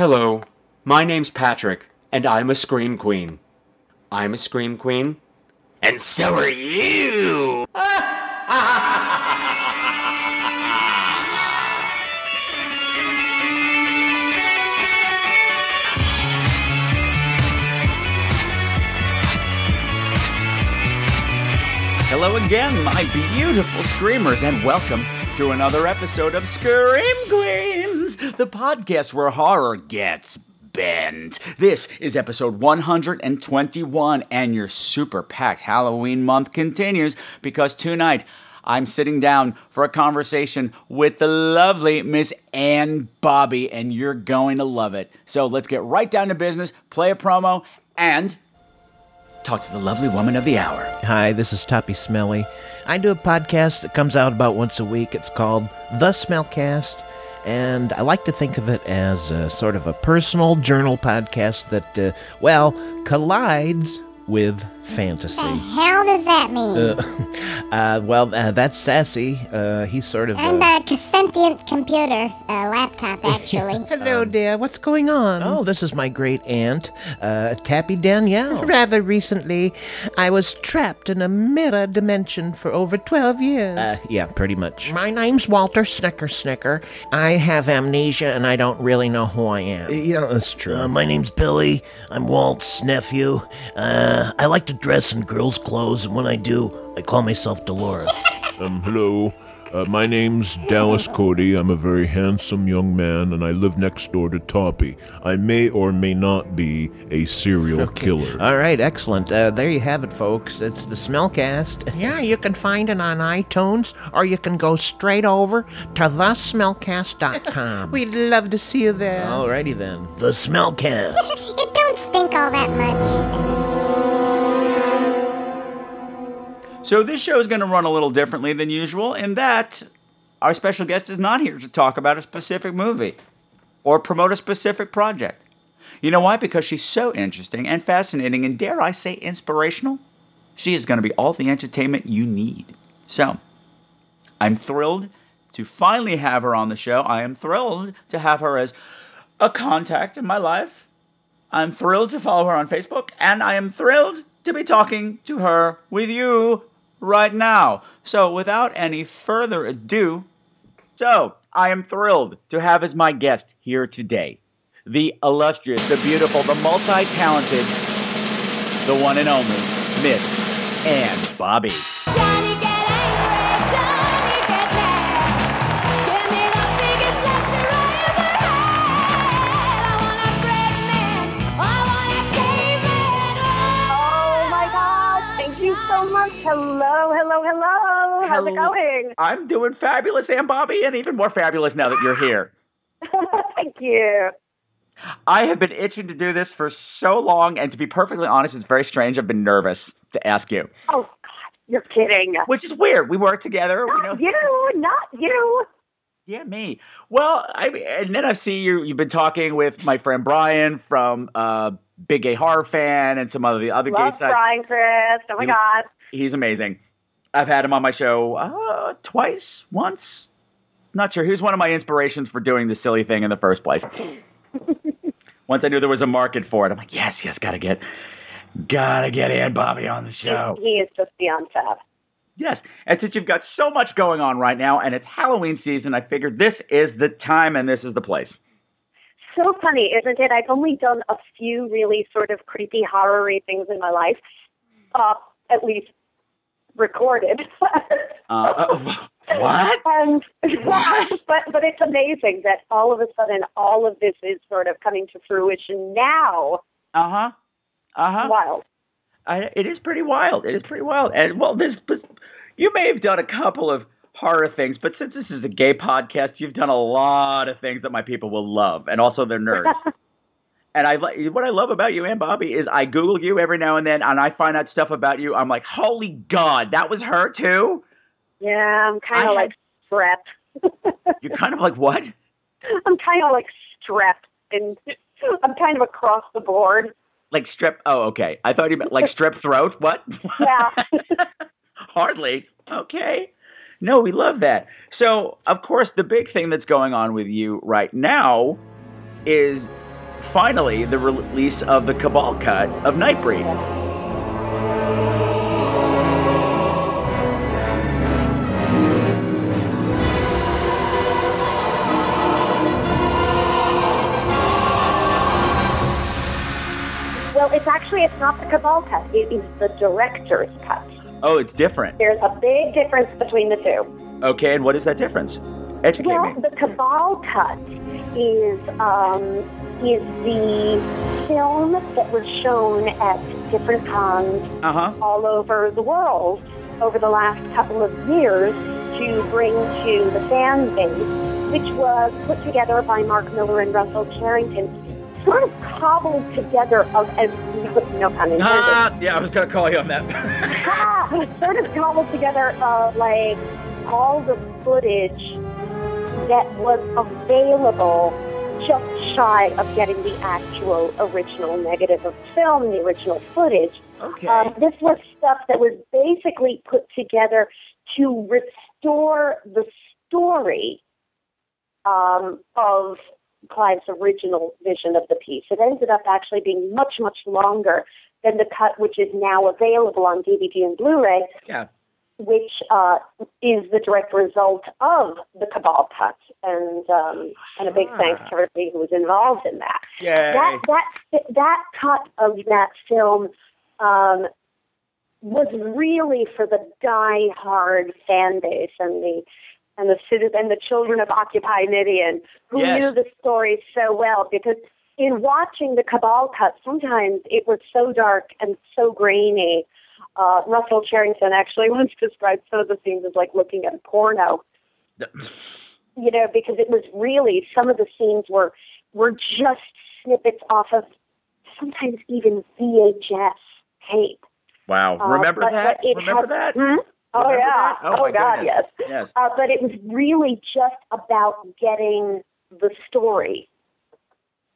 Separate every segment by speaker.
Speaker 1: Hello, my name's Patrick, and I'm a Scream Queen. I'm a Scream Queen, and so are you!
Speaker 2: Hello again, my beautiful screamers, and welcome to another episode of Scream Queens, the podcast where horror gets bent. This is episode 121, and your super packed Halloween month continues because tonight I'm sitting down for a conversation with the lovely Miss Anne Bobby, and you're going to love it. So let's get right down to business, play a promo, and talk to the lovely woman of the hour.
Speaker 3: Hi, this is Toppy Smelly. I do a podcast that comes out about once a week. It's called The Smellcast, and I like to think of it as a sort of a personal journal podcast that, uh, well, collides with fantasy.
Speaker 4: The hell does that mean?
Speaker 3: Uh, well, uh, that's Sassy. Uh, he's sort of.
Speaker 4: I'm
Speaker 3: uh,
Speaker 4: a sentient computer, a laptop actually.
Speaker 3: Hello, dear. What's going on? Oh, this is my great aunt, uh, Tappy Danielle. Rather recently, I was trapped in a mirror dimension for over 12 years. Uh, yeah, pretty much. My name's Walter Snicker Snicker. I have amnesia and I don't really know who I am. Yeah, that's true.
Speaker 5: Uh, my name's Billy. I'm Walt's nephew. Uh, I like to dress in girls' clothes, and when I do, I call myself Dolores.
Speaker 6: Um, hello. Uh, my name's Dallas Cody. I'm a very handsome young man, and I live next door to Toppy. I may or may not be a serial killer.
Speaker 3: All right, excellent. Uh, there you have it, folks. It's the Smellcast. Yeah, you can find it on iTunes, or you can go straight over to thesmellcast.com. We'd love to see you there. Alrighty then.
Speaker 5: the Smellcast.
Speaker 4: it don't stink all that much.
Speaker 2: So this show is going to run a little differently than usual in that our special guest is not here to talk about a specific movie or promote a specific project. You know why? Because she's so interesting and fascinating and dare I say inspirational. She is going to be all the entertainment you need. So, I'm thrilled to finally have her on the show. I am thrilled to have her as a contact in my life. I'm thrilled to follow her on Facebook, and I am thrilled to be talking to her with you right now. So, without any further ado, so I am thrilled to have as my guest here today the illustrious, the beautiful, the multi talented, the one and only Miss Anne Bobby.
Speaker 7: Hello, hello, hello. How's it going?
Speaker 2: I'm doing fabulous, Anne Bobby, and even more fabulous now that you're here.
Speaker 7: Thank you.
Speaker 2: I have been itching to do this for so long, and to be perfectly honest, it's very strange. I've been nervous to ask you,
Speaker 7: Oh God, you're kidding.
Speaker 2: which is weird. We work together, you know.
Speaker 7: Not you, not you.
Speaker 2: Yeah, me. Well, I and then I see you. You've been talking with my friend Brian from uh, Big Gay Horror Fan and some other the other
Speaker 7: Love
Speaker 2: gay sites.
Speaker 7: Brian Kirst. Oh my
Speaker 2: You-
Speaker 7: God.
Speaker 2: He's amazing. I've had him on my show uh, twice, once. Not sure. He was one of my inspirations for doing this silly thing in the first place. Once I knew there was a market for it, I'm like, yes, yes, gotta get, gotta get Anne Bobby on the show.
Speaker 7: He is just beyond fab.
Speaker 2: Yes, and since you've got so much going on right now, and it's Halloween season, I figured this is the time and this is the place.
Speaker 7: So funny, isn't it? I've only done a few really sort of creepy, horror-y things in my life. Uh, at least recorded.
Speaker 2: Uh, uh, what?
Speaker 7: And
Speaker 2: What?
Speaker 7: but but it's amazing that all of a sudden all of this is sort of coming to fruition now.
Speaker 2: Uh huh. Uh huh.
Speaker 7: Wild.
Speaker 2: I, it is pretty wild. It is pretty wild. And well, this, but you may have done a couple of horror things, but since this is a gay podcast, you've done a lot of things that my people will love, and also they're nerds. and I what I love about you and Bobby is I Google you every now and then, and I find out stuff about you. I'm like, holy God, that was her too.
Speaker 7: Yeah, I'm kind of like strapped.
Speaker 2: You're kind of like what?
Speaker 7: I'm kind of like strapped, and I'm kind of across the board.
Speaker 2: Like strep? Oh, okay. I thought you meant like strep throat. What?
Speaker 7: Yeah.
Speaker 2: Hardly. Okay. No, we love that. So, of course, the big thing that's going on with you right now is finally the release of the Cabal cut of Nightbreed.
Speaker 7: Well, it's actually it's not the Cabal cut. It is the director's cut.
Speaker 2: Oh, it's different.
Speaker 7: There's a big difference between the two.
Speaker 2: Okay, and what is that difference? Educate
Speaker 7: Well,
Speaker 2: me.
Speaker 7: the Cabal cut is um, is the film that was shown at different cons
Speaker 2: Uh huh.
Speaker 7: all over the world over the last couple of years to bring to the fan base, which was put together by Mark Miller and Russell Cherrington, sort of cobbled together of as no pun intended.
Speaker 2: Ah, yeah, I was gonna call you on that.
Speaker 7: Ah, sort of cobbled together of like all the footage that was available just shy of getting the actual original negative of film, the original footage.
Speaker 2: okay.
Speaker 7: Um, this was stuff that was basically put together to restore the story um, of Clive's original vision of the piece. It ended up actually being much, much longer than the cut which is now available on DVD and Blu-ray,
Speaker 2: yeah.
Speaker 7: Which uh, is the direct result of the Cabal cut. And um, and a big thanks to everybody who was involved in that
Speaker 2: Yay.
Speaker 7: that that that cut of that film um, was really for the die-hard fan base and the and the citizens and the children of Occupy Midian who
Speaker 2: Yes.
Speaker 7: knew the story so well because in watching the Cabal cut, sometimes it was so dark and so grainy. Uh, Russell Cherrington actually once described some of the scenes as like looking at a porno you know, because it was really some of the scenes were were just snippets off of sometimes even VHS tape.
Speaker 2: Wow.
Speaker 7: Uh,
Speaker 2: Remember
Speaker 7: but-
Speaker 2: that?
Speaker 7: but
Speaker 2: Remember
Speaker 7: had-
Speaker 2: that?
Speaker 7: Hmm? Oh
Speaker 2: Remember
Speaker 7: yeah.
Speaker 2: that? Oh, my
Speaker 7: God,
Speaker 2: goodness.
Speaker 7: yes.
Speaker 2: Yes.
Speaker 7: Uh, but it was really just about getting the story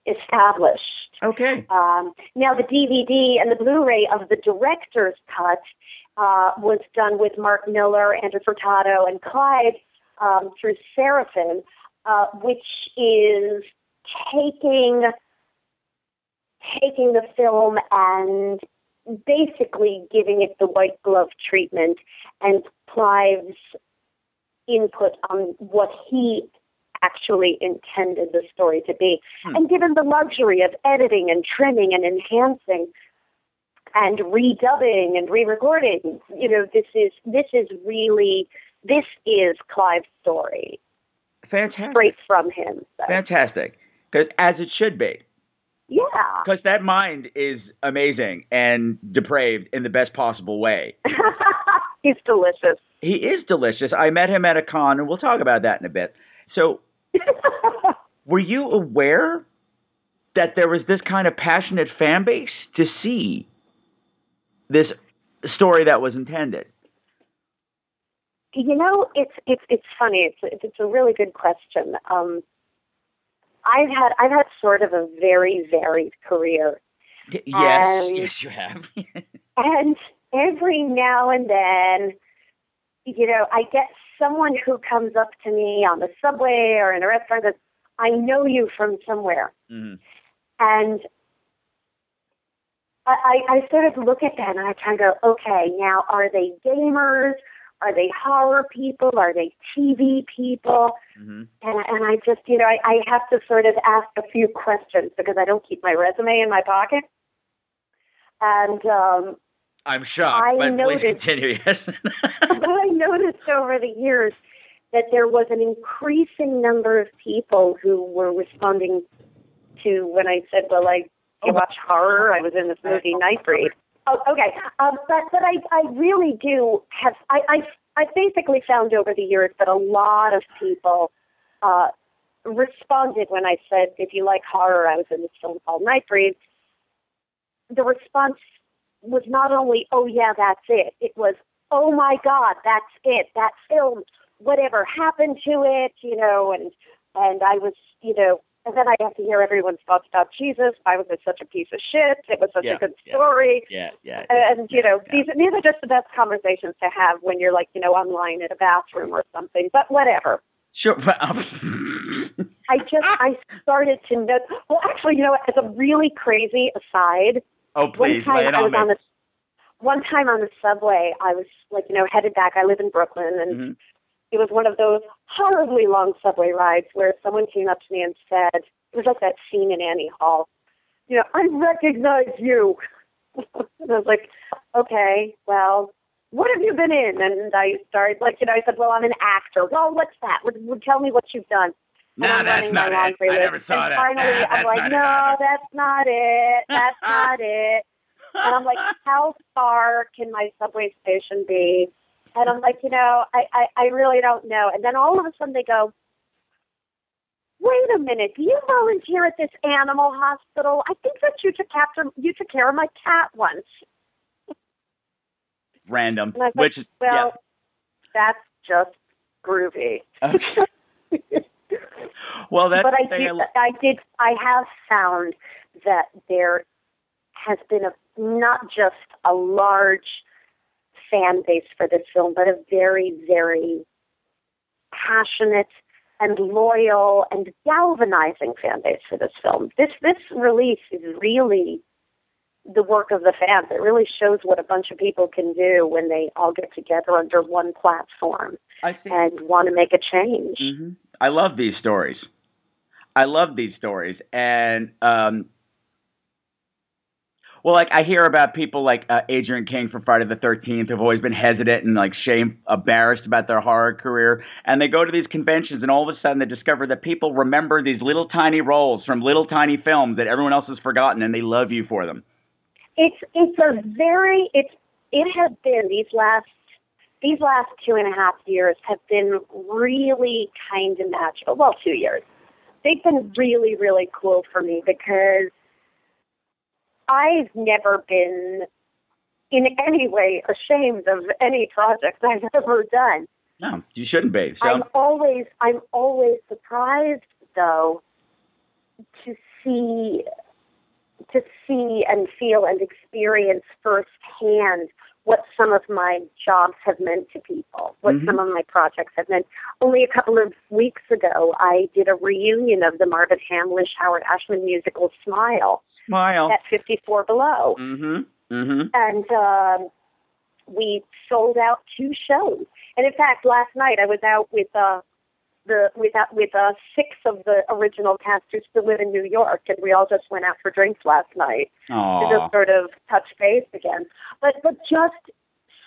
Speaker 7: established.
Speaker 2: Okay.
Speaker 7: Um, now, the DVD and the Blu-ray of the director's cut uh, was done with Mark Miller, Andrew Furtado, and Clive um, through Seraphim, uh, which is taking taking the film and basically giving it the white glove treatment and Clive's input on what he actually intended the story to be. Hmm. And given the luxury of editing and trimming and enhancing and redubbing and re-recording, you know, this is this is really this is Clive's story
Speaker 2: Fantastic.
Speaker 7: straight from him. So,
Speaker 2: Fantastic. 'Cause- as it should be.
Speaker 7: yeah.
Speaker 2: Because that mind is amazing and depraved in the best possible way.
Speaker 7: He's delicious.
Speaker 2: He is delicious. I met him at a con, and we'll talk about that in a bit. So, were you aware that there was this kind of passionate fan base to see this story that was intended?
Speaker 7: You know, it's it's it's funny. It's it's a really good question. Um, I've had I've had sort of a very varied career,
Speaker 2: yes,
Speaker 7: Um,
Speaker 2: yes, you have.
Speaker 7: and every now and then, you know, I get someone who comes up to me on the subway or in a restaurant that I know you from somewhere,
Speaker 2: Mhm.
Speaker 7: and I, I I sort of look at them and I kind of go, okay, now are they gamers? Are they horror people? Are they TV people?
Speaker 2: Mhm.
Speaker 7: And and I just, you know, I, I have to sort of ask a few questions because I don't keep my resume in my pocket. And um,
Speaker 2: I'm shocked,
Speaker 7: I
Speaker 2: but
Speaker 7: noticed-
Speaker 2: please continue. Yes.
Speaker 7: I noticed over the years that there was an increasing number of people who were responding to when I said, "Well, I I watch horror. I was in this movie Nightbreed." Oh, okay. Um, but but I I really do have I I I basically found over the years that a lot of people uh, responded when I said, "If you like horror, I was in this film called Nightbreed." The response was not only, "Oh yeah, that's it." It was, "Oh my God, that's it. That film. Whatever happened to it?" You know, and and I was, you know, and then I have to hear everyone's thoughts about Jesus. Why was it such a piece of shit? It was such
Speaker 2: Yeah,
Speaker 7: a good
Speaker 2: yeah.
Speaker 7: story.
Speaker 2: yeah, yeah.
Speaker 7: And you know,
Speaker 2: yeah.
Speaker 7: these these are just the best conversations to have when you're like, you know, online in a bathroom or something. But whatever.
Speaker 2: Sure. um,
Speaker 7: I just I started to know. Well, actually, you know, as a really crazy aside,
Speaker 2: Oh, please,
Speaker 7: one
Speaker 2: lay
Speaker 7: time
Speaker 2: it
Speaker 7: I
Speaker 2: on
Speaker 7: was
Speaker 2: me.
Speaker 7: on the one time on the subway. I was like, you know, headed back. I live in Brooklyn, and
Speaker 2: Mhm.
Speaker 7: it was one of those horribly long subway rides where someone came up to me and said, it was like that scene in Annie Hall. You know, I recognize you. and I was like, okay, well, what have you been in? And I started, like, you know, I said, well, I'm an actor. Well, what's that? What, what, tell me what you've done.
Speaker 2: Nah,
Speaker 7: I'm
Speaker 2: that's not
Speaker 7: my
Speaker 2: it. I never saw
Speaker 7: and
Speaker 2: that.
Speaker 7: finally,
Speaker 2: Nah,
Speaker 7: I'm like,
Speaker 2: it
Speaker 7: no,
Speaker 2: either."
Speaker 7: that's not it. That's not it. And I'm like, how far can my subway station be? And I'm like, you know, I, I, I really don't know. And then all of a sudden they go, wait a minute, do you volunteer at this animal hospital? I think that you took after you took care of my cat once.
Speaker 2: Random.
Speaker 7: Was like,
Speaker 2: Which is
Speaker 7: well, that's just groovy.
Speaker 2: yeah. Okay. Well, that's
Speaker 7: but I did,
Speaker 2: I
Speaker 7: I did, I have found that there has been a not just a large fan base for this film, but a very, very passionate and loyal and galvanizing fan base for this film. This this release is really the work of the fans. It really shows what a bunch of people can do when they all get together under one platform
Speaker 2: I see.
Speaker 7: and want to make a change.
Speaker 2: hmm I love these stories. I love these stories, and um, well, like I hear about people like uh, Adrienne King from Friday the Thirteenth who've always been hesitant and like shame, embarrassed about their horror career, and they go to these conventions, and all of a sudden they discover that people remember these little tiny roles from little tiny films that everyone else has forgotten, and they love you for them.
Speaker 7: it's it's a very it's it has been these last these last two and a half years have been really kind of magical. Well, two years. They've been really, really cool for me because I've never been in any way ashamed of any project I've ever done.
Speaker 2: No, you shouldn't be. So
Speaker 7: I'm always I'm always surprised though to see to see and feel and experience firsthand what some of my jobs have meant to people, what
Speaker 2: Mhm.
Speaker 7: some of my projects have meant. Only a couple of weeks ago, I did a reunion of the Marvin Hamlisch Howard Ashman musical Smile
Speaker 2: smile.
Speaker 7: at 54 Below
Speaker 2: Mm-hmm. Mm-hmm.
Speaker 7: and um, we sold out two shows. And in fact, last night I was out with uh, the with uh, with uh, six of the original cast who still live in New York, and we all just went out for drinks last night to just sort of touch base again. But but just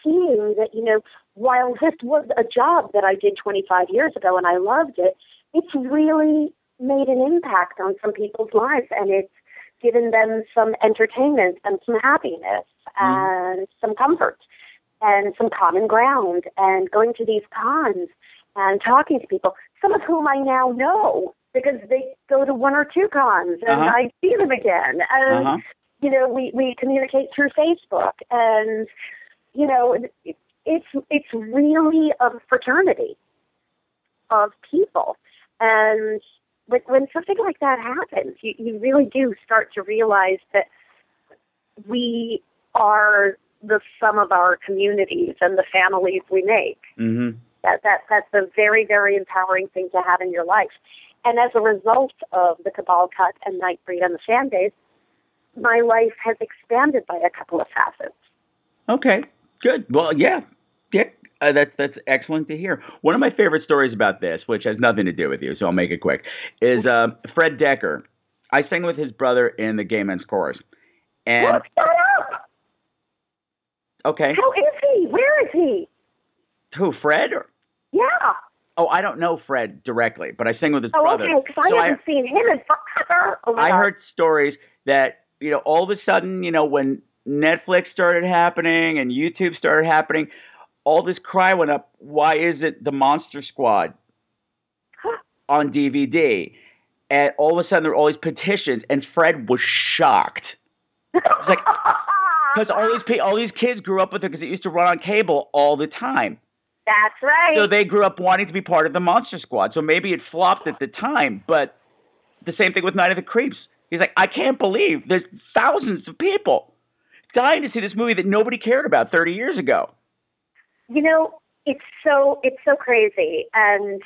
Speaker 7: seeing that you know, while this was a job that I did 25 years ago and I loved it, it's really made an impact on some people's lives, and it's given them some entertainment and some happiness and some comfort and some common ground and going to these cons and talking to people, some of whom I now know because they go to one or two cons and
Speaker 2: Uh-huh.
Speaker 7: I see them again. And
Speaker 2: Uh-huh.
Speaker 7: you know, we, we communicate through Facebook and you know, it, it's it's really a fraternity of people. And when, when something like that happens, you, you really do start to realize that we are the sum of our communities and the families we make.
Speaker 2: Mm-hmm.
Speaker 7: That, that that's a very, very empowering thing to have in your life. And as a result of the Cabal Cut and Nightbreed and the fan base, my life has expanded by a couple of facets.
Speaker 2: Okay, good. Well, yeah, yeah, uh, that's that's excellent to hear. One of my favorite stories about this, which has nothing to do with you, so I'll make it quick, is uh, Fred Dekker. I sang with his brother in the Gay Men's Chorus, and
Speaker 7: Look that up!
Speaker 2: okay,
Speaker 7: How is he? Where is he?
Speaker 2: Who Fred? Or,
Speaker 7: Yeah.
Speaker 2: oh, I don't know Fred directly, but I sing with his
Speaker 7: Oh,
Speaker 2: brother.
Speaker 7: okay, because I
Speaker 2: So
Speaker 7: haven't seen him in forever. Oh
Speaker 2: I
Speaker 7: God.
Speaker 2: heard stories that you know all of a sudden you know when Netflix started happening and YouTube started happening, all this cry went up. Why is it the Monster Squad on DVD? And all of a sudden there were all these petitions, and Fred was shocked like- because all these pe- all these kids grew up with it because it used to run on cable all the time.
Speaker 7: That's right.
Speaker 2: So they grew up wanting to be part of the Monster Squad. So maybe it flopped at the time, but the same thing with Night of the Creeps. He's like, I can't believe there's thousands of people dying to see this movie that nobody cared about 30 years ago.
Speaker 7: you know, it's so it's so crazy, and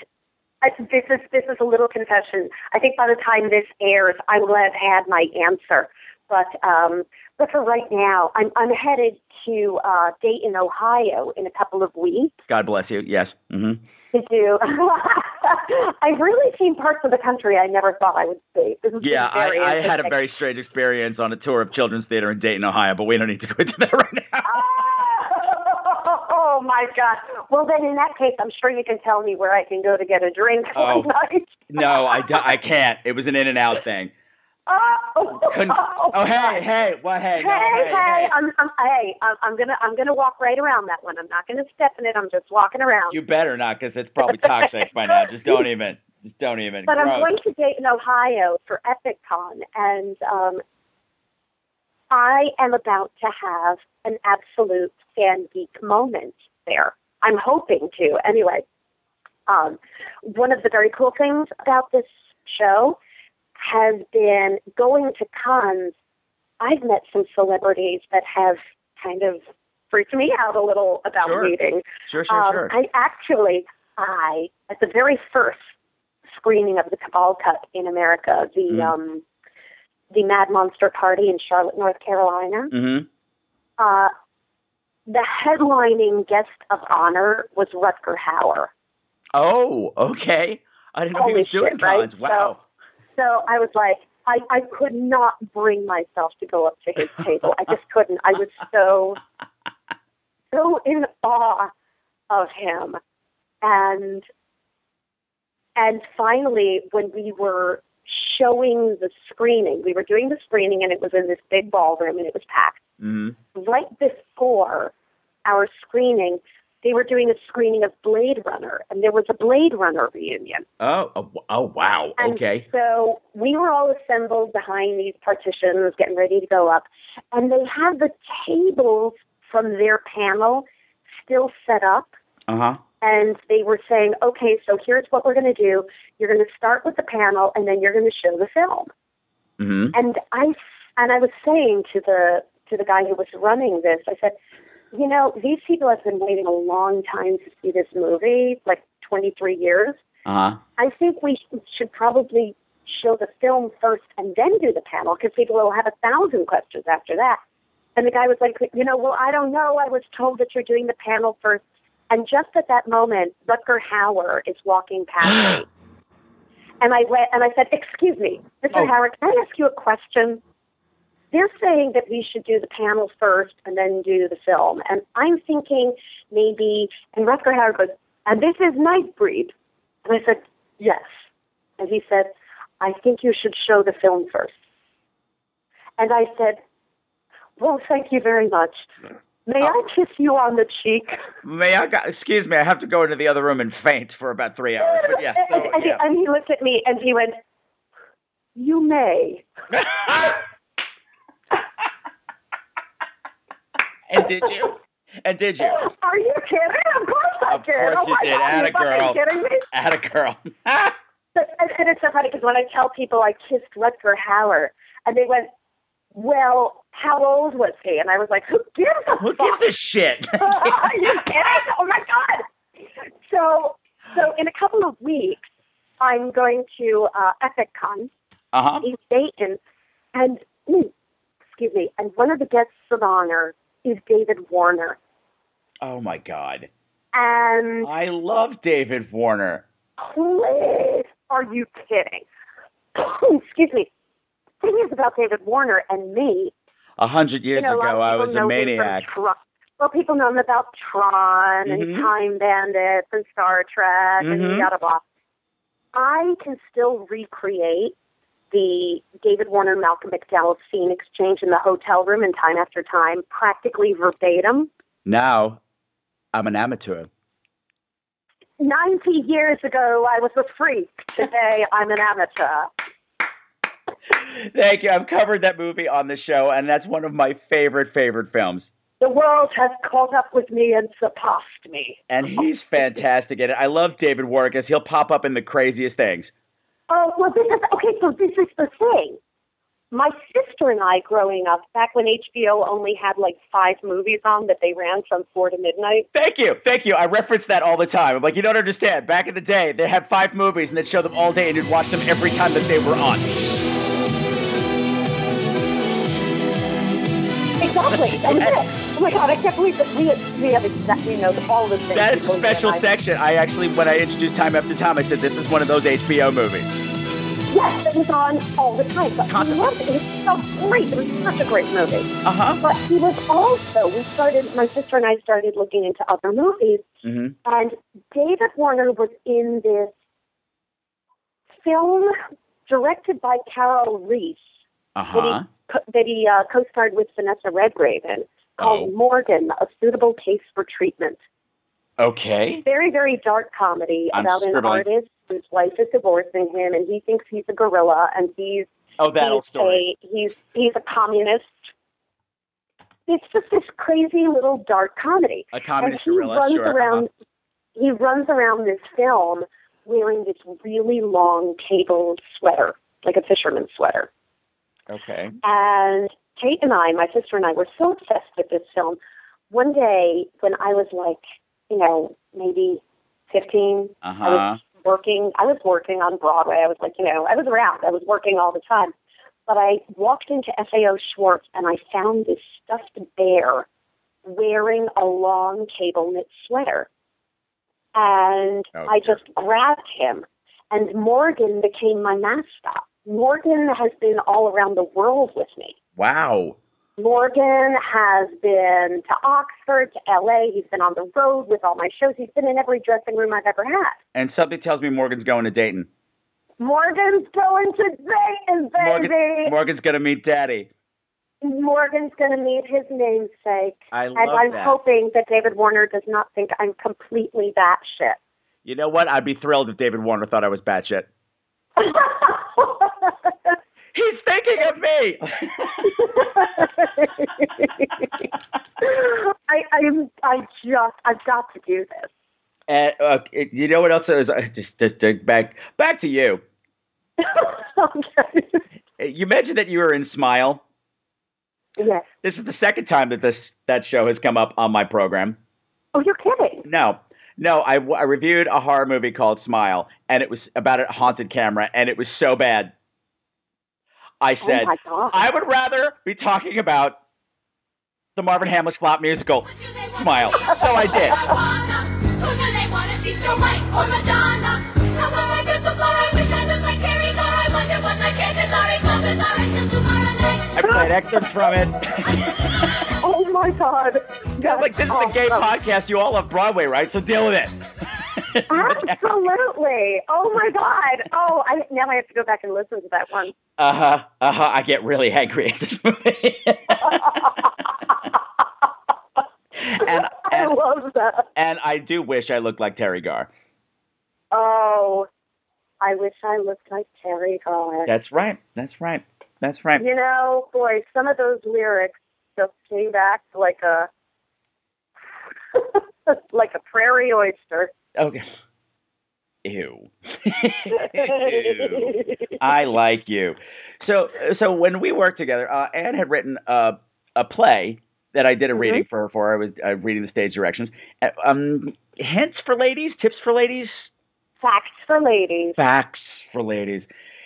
Speaker 7: I, this is this is a little confession. I think by the time this airs, I will have had my answer. But um, but for right now, I'm I'm headed to uh, Dayton, Ohio, in a couple of weeks
Speaker 2: God bless you. Yes. Mm-hmm.
Speaker 7: to do. I've really seen parts of the country I never thought I would see. This has been
Speaker 2: Yeah, I, I had a very strange experience on a tour of Children's Theater in Dayton, Ohio, but we don't need to go into that right now.
Speaker 7: Oh my God! Well, then in that case, I'm sure you can tell me where I can go to get a drink
Speaker 2: Oh. No, I, do- I can't. It was an in and out thing.
Speaker 7: Oh,
Speaker 2: Couldn't, oh, hey, hey, what, hey,
Speaker 7: Hey,
Speaker 2: no,
Speaker 7: hey,
Speaker 2: hey, hey.
Speaker 7: I'm, I'm, hey, I'm, I'm gonna, I'm gonna walk right around that one. I'm not gonna step in it. I'm just walking around.
Speaker 2: You better not, because it's probably toxic by now. Just don't even. Just don't even.
Speaker 7: but I'm going to Dayton, Ohio for EpicCon, and um, I am about to have an absolute fan geek moment there. I'm hoping to. Anyway, um, one of the very cool things about this show has been going to cons. I've met some celebrities that have kind of freaked me out a little about
Speaker 2: Sure.
Speaker 7: meeting.
Speaker 2: Sure, sure,
Speaker 7: Um,
Speaker 2: sure.
Speaker 7: I actually, I at the very first screening of the Cabal Cut in America, the
Speaker 2: Mhm.
Speaker 7: um, the Mad Monster Party in Charlotte, North Carolina.
Speaker 2: mm-hmm.
Speaker 7: Uh, the headlining guest of honor was Rutger Hauer.
Speaker 2: Oh, okay. I didn't know he was doing
Speaker 7: shit, right?
Speaker 2: cons. Wow.
Speaker 7: So I was like, I, I could not bring myself to go up to his table. I just couldn't. I was so, so in awe of him. And, and finally, when we were showing the screening, we were doing the screening and it was in this big ballroom and it was packed.
Speaker 2: hmm
Speaker 7: Right before our screening, they were doing a screening of Blade Runner and there was a Blade Runner reunion.
Speaker 2: Oh, oh, oh, wow.
Speaker 7: And
Speaker 2: Okay.
Speaker 7: So we were all assembled behind these partitions, getting ready to go up, and they had the tables from their panel still set up,
Speaker 2: Uh huh.
Speaker 7: and they were saying, "Okay, so here's what we're going to do. You're going to start with the panel, and then you're going to show the film."
Speaker 2: Mm-hmm.
Speaker 7: And I and I was saying to the to the guy who was running this, I said, "You know, these people have been waiting a long time to see this movie, like 23 years."
Speaker 2: Uh huh.
Speaker 7: I think we should probably show the film first and then do the panel because people will have a thousand questions after that. And the guy was like, you know, well, I don't know. I was told that you're doing the panel first. And just at that moment, Rutger Hauer is walking past me. And I went and I said, excuse me, Mr.
Speaker 2: Oh.
Speaker 7: Hauer, can I ask you a question? They're saying that we should do the panel first and then do the film. And I'm thinking maybe, and Rutger Hauer goes, and this is Nightbreed. And I said, yes. And he said, I think you should show the film first. And I said, well, thank you very much. May I oh. kiss you on the cheek?
Speaker 2: May I? Excuse me. I have to go into the other room and faint for about three hours. But yes. So,
Speaker 7: and, and,
Speaker 2: yeah.
Speaker 7: he, and he looked at me and he went, you may.
Speaker 2: and did you? And did you?
Speaker 7: Are you kidding? Of course I
Speaker 2: Of
Speaker 7: did.
Speaker 2: course
Speaker 7: oh
Speaker 2: you did.
Speaker 7: God,
Speaker 2: Atta
Speaker 7: you
Speaker 2: girl.
Speaker 7: kidding me?
Speaker 2: At a girl.
Speaker 7: But, and, and it's so funny because when I tell people I kissed Rutger Hauer, and they went, well, how old was he? And I was like, who gives a
Speaker 2: Who
Speaker 7: fuck?
Speaker 2: gives a shit?
Speaker 7: Are you kidding? Oh my god! So, so in a couple of weeks, I'm going to uh, EpicCon
Speaker 2: uh huh.
Speaker 7: in Dayton, and excuse me, and one of the guests of honor is David Warner,
Speaker 2: Oh my God.
Speaker 7: and
Speaker 2: I love David Warner.
Speaker 7: please, are you kidding? excuse me. Thing is about David Warner and me.
Speaker 2: A hundred years
Speaker 7: you know,
Speaker 2: ago, I was a maniac.
Speaker 7: Well, people know him about Tron
Speaker 2: Mhm.
Speaker 7: and Time Bandits and Star Trek
Speaker 2: Mhm.
Speaker 7: and yada blah. I can still recreate the David Warner Malcolm McDowell scene exchange in the hotel room in Time After Time practically verbatim.
Speaker 2: Now, I'm an amateur.
Speaker 7: 90 years ago, I was a freak. Today, I'm an amateur.
Speaker 2: Thank you. I've covered that movie on the show, and that's one of my favorite, favorite films.
Speaker 7: The world has caught up with me and surpassed me.
Speaker 2: And he's fantastic in it. I love David Warner because he'll pop up in the craziest things.
Speaker 7: Oh, well, this is okay. So this is the thing. my sister and I, growing up, back when HBO only had like five movies on that they ran from four to midnight.
Speaker 2: Thank you, thank you. I reference that all the time. I'm like, you don't understand. Back in the day, they had five movies and they'd show them all day, and you'd watch them every time that they were on.
Speaker 7: Exactly. That was it. Oh my god, I can't believe that we we have exactly you know all the things.
Speaker 2: That is a special section. I actually, when I introduced Time After Time, I said this is one of those HBO movies.
Speaker 7: Yes, it was on all the time. But we
Speaker 2: Constantly.
Speaker 7: loved it. It was so great. It was such a great movie.
Speaker 2: Uh huh.
Speaker 7: But he was also, we started, my sister and I started looking into other movies,
Speaker 2: hmm
Speaker 7: and David Warner was in this film directed by Karel Reisz
Speaker 2: Uh
Speaker 7: that he, that he uh, co-starred with Vanessa Redgrave in called
Speaker 2: Oh.
Speaker 7: Morgan, A Suitable Case for Treatment.
Speaker 2: Okay.
Speaker 7: Very, very dark comedy
Speaker 2: I'm
Speaker 7: about an artist whose wife is divorcing him, and he thinks he's a gorilla, and he's
Speaker 2: Oh, that old
Speaker 7: he's
Speaker 2: story.
Speaker 7: A, he's he's a communist. It's just this crazy little dark comedy.
Speaker 2: A communist
Speaker 7: and he
Speaker 2: gorilla.
Speaker 7: runs
Speaker 2: sure. uh-huh.
Speaker 7: around. He runs around this film wearing this really long cable sweater, like a fisherman's sweater.
Speaker 2: Uh-huh. Okay.
Speaker 7: And Kate and I, my sister and I, were so obsessed with this film. One day, when I was like, you know, maybe fifteen,
Speaker 2: Uh
Speaker 7: I was working. I was working on Broadway. I was like, you know, I was around. I was working all the time. But I walked into FAO Schwarz and I found this stuffed bear wearing a long cable knit sweater. And
Speaker 2: Oh,
Speaker 7: I just grabbed him. And Morgan became my mascot. Morgan has been all around the world with me.
Speaker 2: Wow.
Speaker 7: Morgan has been to Oxford, to LA. He's been on the road with all my shows. He's been in every dressing room I've ever had.
Speaker 2: And something tells me Morgan's going to Dayton.
Speaker 7: Morgan's going to Dayton, baby.
Speaker 2: Morgan, Morgan's gonna meet Daddy.
Speaker 7: Morgan's going to meet his namesake.
Speaker 2: I
Speaker 7: and
Speaker 2: love
Speaker 7: I'm
Speaker 2: that.
Speaker 7: hoping that David Warner does not think I'm completely batshit.
Speaker 2: You know what? I'd be thrilled if David Warner thought I was batshit. He's thinking of me.
Speaker 7: I, I'm, I just, I've got to do this.
Speaker 2: and uh, you know what else is? Uh, just, just, just back, back to you.
Speaker 7: okay.
Speaker 2: You mentioned that you were in Smile.
Speaker 7: Yes.
Speaker 2: This is the second time that this that show has come up on my program.
Speaker 7: Oh, you're kidding.
Speaker 2: No, no, I, I reviewed a horror movie called Smile, and it was about a haunted camera, and it was so bad. I
Speaker 7: oh said, oh.
Speaker 2: I would rather be talking about the Marvin Hamlisch flop musical, Smile. So I did.
Speaker 8: Who do they want to see, Snow White or Madonna? How will I get so far? I wish I looked like Teri Garr. I wonder what my chances are. It's all bizarre until tomorrow night.
Speaker 2: I played excerpts from it.
Speaker 7: oh my god.
Speaker 2: Yeah, like this is a gay podcast. You all love Broadway, right? So deal with it.
Speaker 7: Absolutely. Oh my god. Oh, I now I have to go back and listen to that one.
Speaker 2: Uh huh. Uh huh. I get really angry at this movie. and
Speaker 7: I love that.
Speaker 2: and I do wish I looked like Teri Garr.
Speaker 7: Oh, I wish I looked like Teri Garr.
Speaker 2: That's right. That's right. That's right.
Speaker 7: You know, boy, some of those lyrics just came back like a like a prairie oyster.
Speaker 2: Okay. Ew. Ew. I like you. So so when we worked together, uh, Anne had written a a play that I did a reading for her for. I was uh, reading the stage directions. Uh, Um, hints for ladies, tips for ladies,
Speaker 7: Facts for ladies.
Speaker 2: facts for ladies.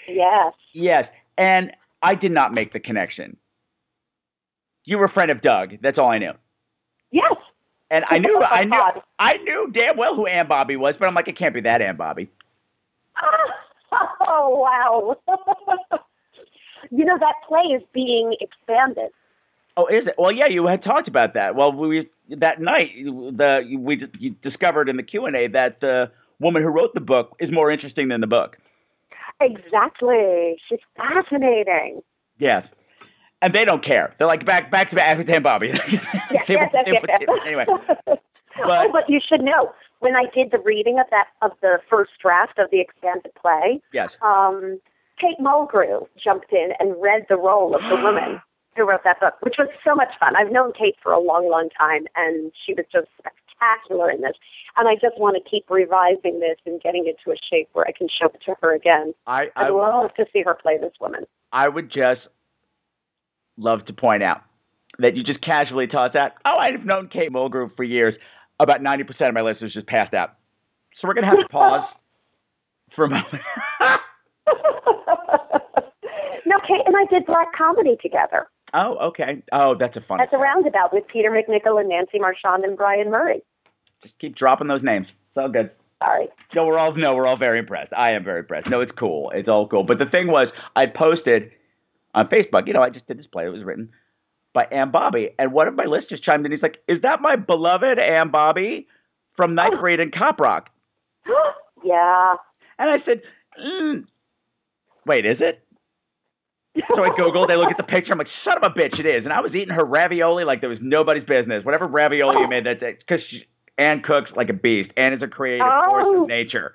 Speaker 7: Yes.
Speaker 2: Yes, and I did not make the connection. You were a friend of Doug. That's all I knew.
Speaker 7: Yes.
Speaker 2: And I knew, I knew, I knew damn well who Anne Bobby was, but I'm like, it can't be that Anne Bobby.
Speaker 7: Oh wow. you know that play is being expanded.
Speaker 2: Oh, is it? Well, yeah, you had talked about that. Well, we that night the we you discovered in the Q and A that the woman who wrote the book is more interesting than the book.
Speaker 7: Exactly. She's fascinating.
Speaker 2: Yes, and they don't care. They're like back back to back with Anne Bobby.
Speaker 7: Yes,
Speaker 2: They
Speaker 7: yes, yes, yes, yes.
Speaker 2: Anyway,
Speaker 7: oh,
Speaker 2: but
Speaker 7: but you should know when I did the reading of that of the first draft of the expanded play,
Speaker 2: yes,
Speaker 7: um, Kate Mulgrew jumped in and read the role of the woman who wrote that book, which was so much fun. I've known Kate for a long, long time, and she was just spectacular in this. And I just want to keep revising this and getting it to a shape where I can show it to her again.
Speaker 2: I
Speaker 7: I'd
Speaker 2: I,
Speaker 7: love to see her play this woman.
Speaker 2: I would just love to point out that you just casually toss out, oh, I've known Kate Mulgrew for years. About 90% of my listeners just passed out. So we're going to have to pause for a moment.
Speaker 7: no, Kate and I did black comedy together
Speaker 2: oh, okay. Oh, that's a fun.
Speaker 7: at a Roundabout with Peter MacNicol and Nancy Marchand and Brian Murray.
Speaker 2: Just keep dropping those names. It's all good.
Speaker 7: Sorry.
Speaker 2: No, we're all no, we're all very impressed. I am very impressed. No, it's cool. It's all cool. But the thing was, I posted on Facebook. You know, I just did this play. It was written by Anne Bobby, and one of my listeners chimed in. He's like, "Is that my beloved Anne Bobby from Nightbreed and Cop Rock?"
Speaker 7: yeah.
Speaker 2: And I said, mm, "Wait, is it?" So I googled. I look at the picture. I'm like, "Son of a bitch, it is." And I was eating her ravioli like there was nobody's business. Whatever ravioli you made, that's because Anne cooks like a beast. Ann is a creative force
Speaker 7: Oh.
Speaker 2: of nature.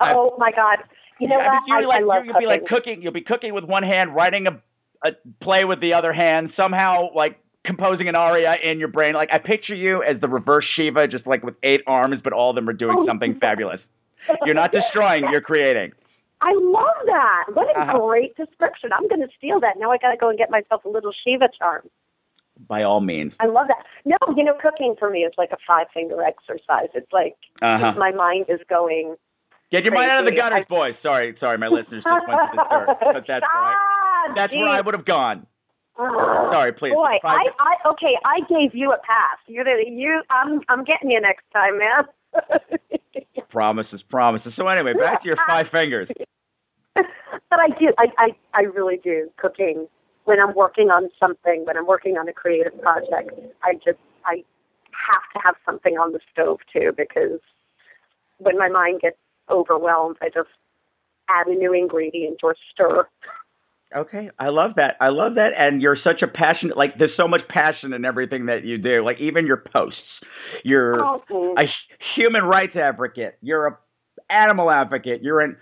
Speaker 7: Oh my God. You know
Speaker 2: I mean,
Speaker 7: what?
Speaker 2: you're
Speaker 7: I,
Speaker 2: like,
Speaker 7: I love
Speaker 2: you'll be like
Speaker 7: cooking.
Speaker 2: cooking. You'll be cooking with one hand, writing a, a play with the other hand. Somehow, like composing an aria in your brain. Like I picture you as the reverse Shiva, just like with eight arms, but all of them are doing
Speaker 7: Oh,
Speaker 2: something fabulous. You're not destroying. You're creating.
Speaker 7: I love that. What a
Speaker 2: Uh-huh.
Speaker 7: great description. I'm going to steal that. Now I got to go and get myself a little Shiva charm.
Speaker 2: By all means.
Speaker 7: I love that. No, you know, cooking for me is like a five finger exercise. It's like
Speaker 2: Uh-huh.
Speaker 7: my mind is going.
Speaker 2: Get your mind out of the
Speaker 7: Crazy.
Speaker 2: gutters,
Speaker 7: I-
Speaker 2: boys. Sorry, sorry, my listeners just went to the store. But that's where I,
Speaker 7: Ah,
Speaker 2: that's where I would have gone.
Speaker 7: Ah.
Speaker 2: Sorry, please.
Speaker 7: Boy, I, I okay. I gave you a pass. You're the, you. I'm I'm getting you next time, man.
Speaker 2: Promises, promises. So anyway, back to your five fingers.
Speaker 7: but I do. I, I I really do cooking when I'm working on something. When I'm working on a creative project, I just I have to have something on the stove too because when my mind gets overwhelmed, I just add a new ingredient or stir.
Speaker 2: Okay, I love that. I love that, and you're such a passionate. Like, there's so much passion in everything that you do. Like, even your posts. You're
Speaker 7: Oh,
Speaker 2: a human rights advocate. You're a animal advocate. You're an.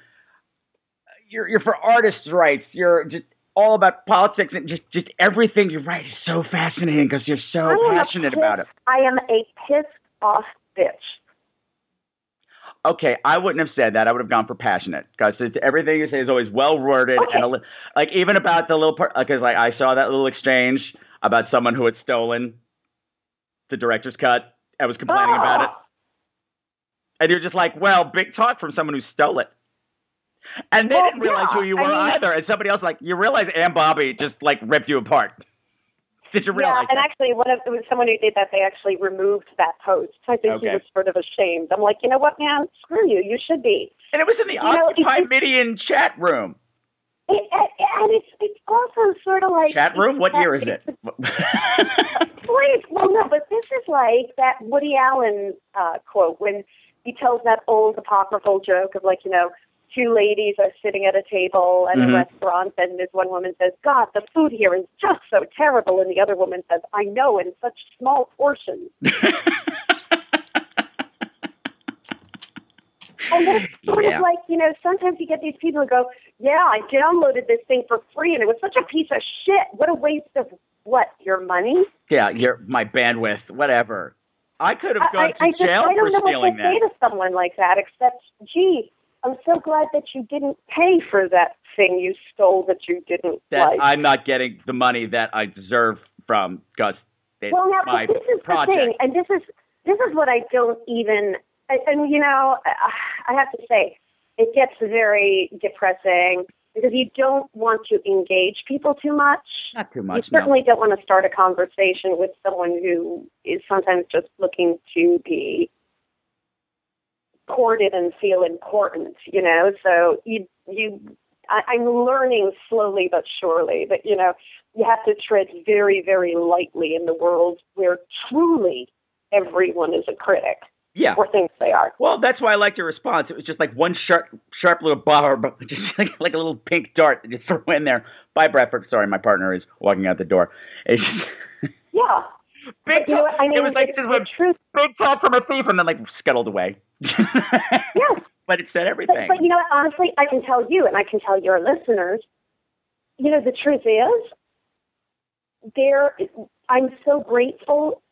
Speaker 2: You're you're for artists' rights. You're just all about politics and just just everything you write is so fascinating because you're so
Speaker 7: I am a
Speaker 2: passionate about it.
Speaker 7: I am a pissed off bitch.
Speaker 2: Okay, I wouldn't have said that. I would have gone for passionate because everything you say is always well worded
Speaker 7: Okay.
Speaker 2: and a li- like even about the little part because like I saw that little exchange about someone who had stolen the director's cut and was complaining about it, ah! and you're just like, well, big talk from someone who stole it. And they
Speaker 7: Well,
Speaker 2: didn't realize
Speaker 7: yeah,
Speaker 2: who you
Speaker 7: I
Speaker 2: were
Speaker 7: mean-
Speaker 2: either. And somebody else like, you realize Anne Bobby just like ripped you apart. Did you
Speaker 7: Yeah, and
Speaker 2: that?
Speaker 7: actually, one of it was someone who did that. They actually removed that post. I think he was sort of ashamed. I'm like, you know what, man? Screw you. You should be.
Speaker 2: and it was in the
Speaker 7: you
Speaker 2: Occupy
Speaker 7: it's-
Speaker 2: Midian chat room.
Speaker 7: It, and and it's it's also sort of like
Speaker 2: Chat room? What year is it?
Speaker 7: Wait, well, no, but this is like that Woody Allen uh, quote when he tells that old apocryphal joke of like, you know, two ladies are sitting at a table at
Speaker 2: Mhm.
Speaker 7: a restaurant, and this one woman says, "God, the food here is just so terrible," and the other woman says, "I know, in such small portions." And it's sort
Speaker 2: Yeah.
Speaker 7: of like, you know, sometimes you get these people who go, Yeah, I downloaded this thing for free and it was such a piece of shit. What a waste of what? Your money?
Speaker 2: Yeah, your my bandwidth, whatever. I could have gone
Speaker 7: I, I, I
Speaker 2: to
Speaker 7: just
Speaker 2: jail
Speaker 7: I don't know what
Speaker 2: stealing
Speaker 7: to say to someone like that except, gee, I'm so glad that you didn't pay for that thing you stole that you didn't
Speaker 2: That
Speaker 7: like.
Speaker 2: I'm not getting the money that I deserve from Gus.
Speaker 7: Well, now
Speaker 2: my
Speaker 7: this is
Speaker 2: project.
Speaker 7: the thing, and this is this is what I don't even. And, and you know, I, I have to say, it gets very depressing because you don't want to engage people too much.
Speaker 2: Not too
Speaker 7: You
Speaker 2: much. no.
Speaker 7: certainly don't want to start a conversation with someone who is sometimes just looking to be courted and feel important, you know. So you you I, I'm learning slowly but surely that, you know, you have to tread very, very lightly in the world where truly everyone is a critic
Speaker 2: Yeah.
Speaker 7: or thinks they are.
Speaker 2: Well, that's why I liked your response. It was just like one sharp, sharp little bar, but just like, like a little pink dart that you throw in there. Bye, Bradford. Sorry, my partner is walking out the door. It's just,
Speaker 7: Yeah.
Speaker 2: big
Speaker 7: But you know? I mean,
Speaker 2: it was like this
Speaker 7: the
Speaker 2: was
Speaker 7: truth.
Speaker 2: big talk from a thief, and then like scuttled away.
Speaker 7: Yeah.
Speaker 2: But it said everything.
Speaker 7: but you know, honestly, I can tell you, and I can tell your listeners. You know, the truth is, there. I'm so grateful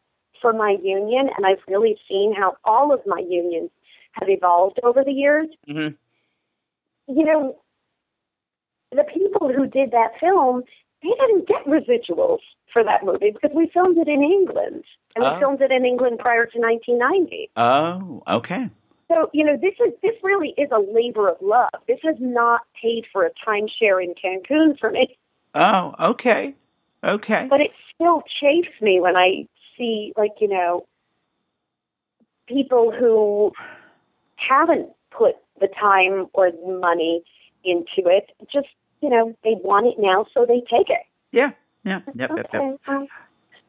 Speaker 7: for my union, and I've really seen how all of my unions have evolved over the years.
Speaker 2: hmm
Speaker 7: You know, the people who did that film they didn't get residuals for that movie because we filmed it in England and
Speaker 2: Oh.
Speaker 7: we filmed it in England prior to 1990.
Speaker 2: Oh, okay.
Speaker 7: So you know, this is this really is a labor of love. This has not paid for a timeshare in Cancun for me,
Speaker 2: Oh, okay. Okay.
Speaker 7: but it still chafes me when I see like you know people who haven't put the time or the money into it. Just you know, they want it now, so they take it.
Speaker 2: Yeah. Yeah. Yep. Yep. Yep.
Speaker 7: Um,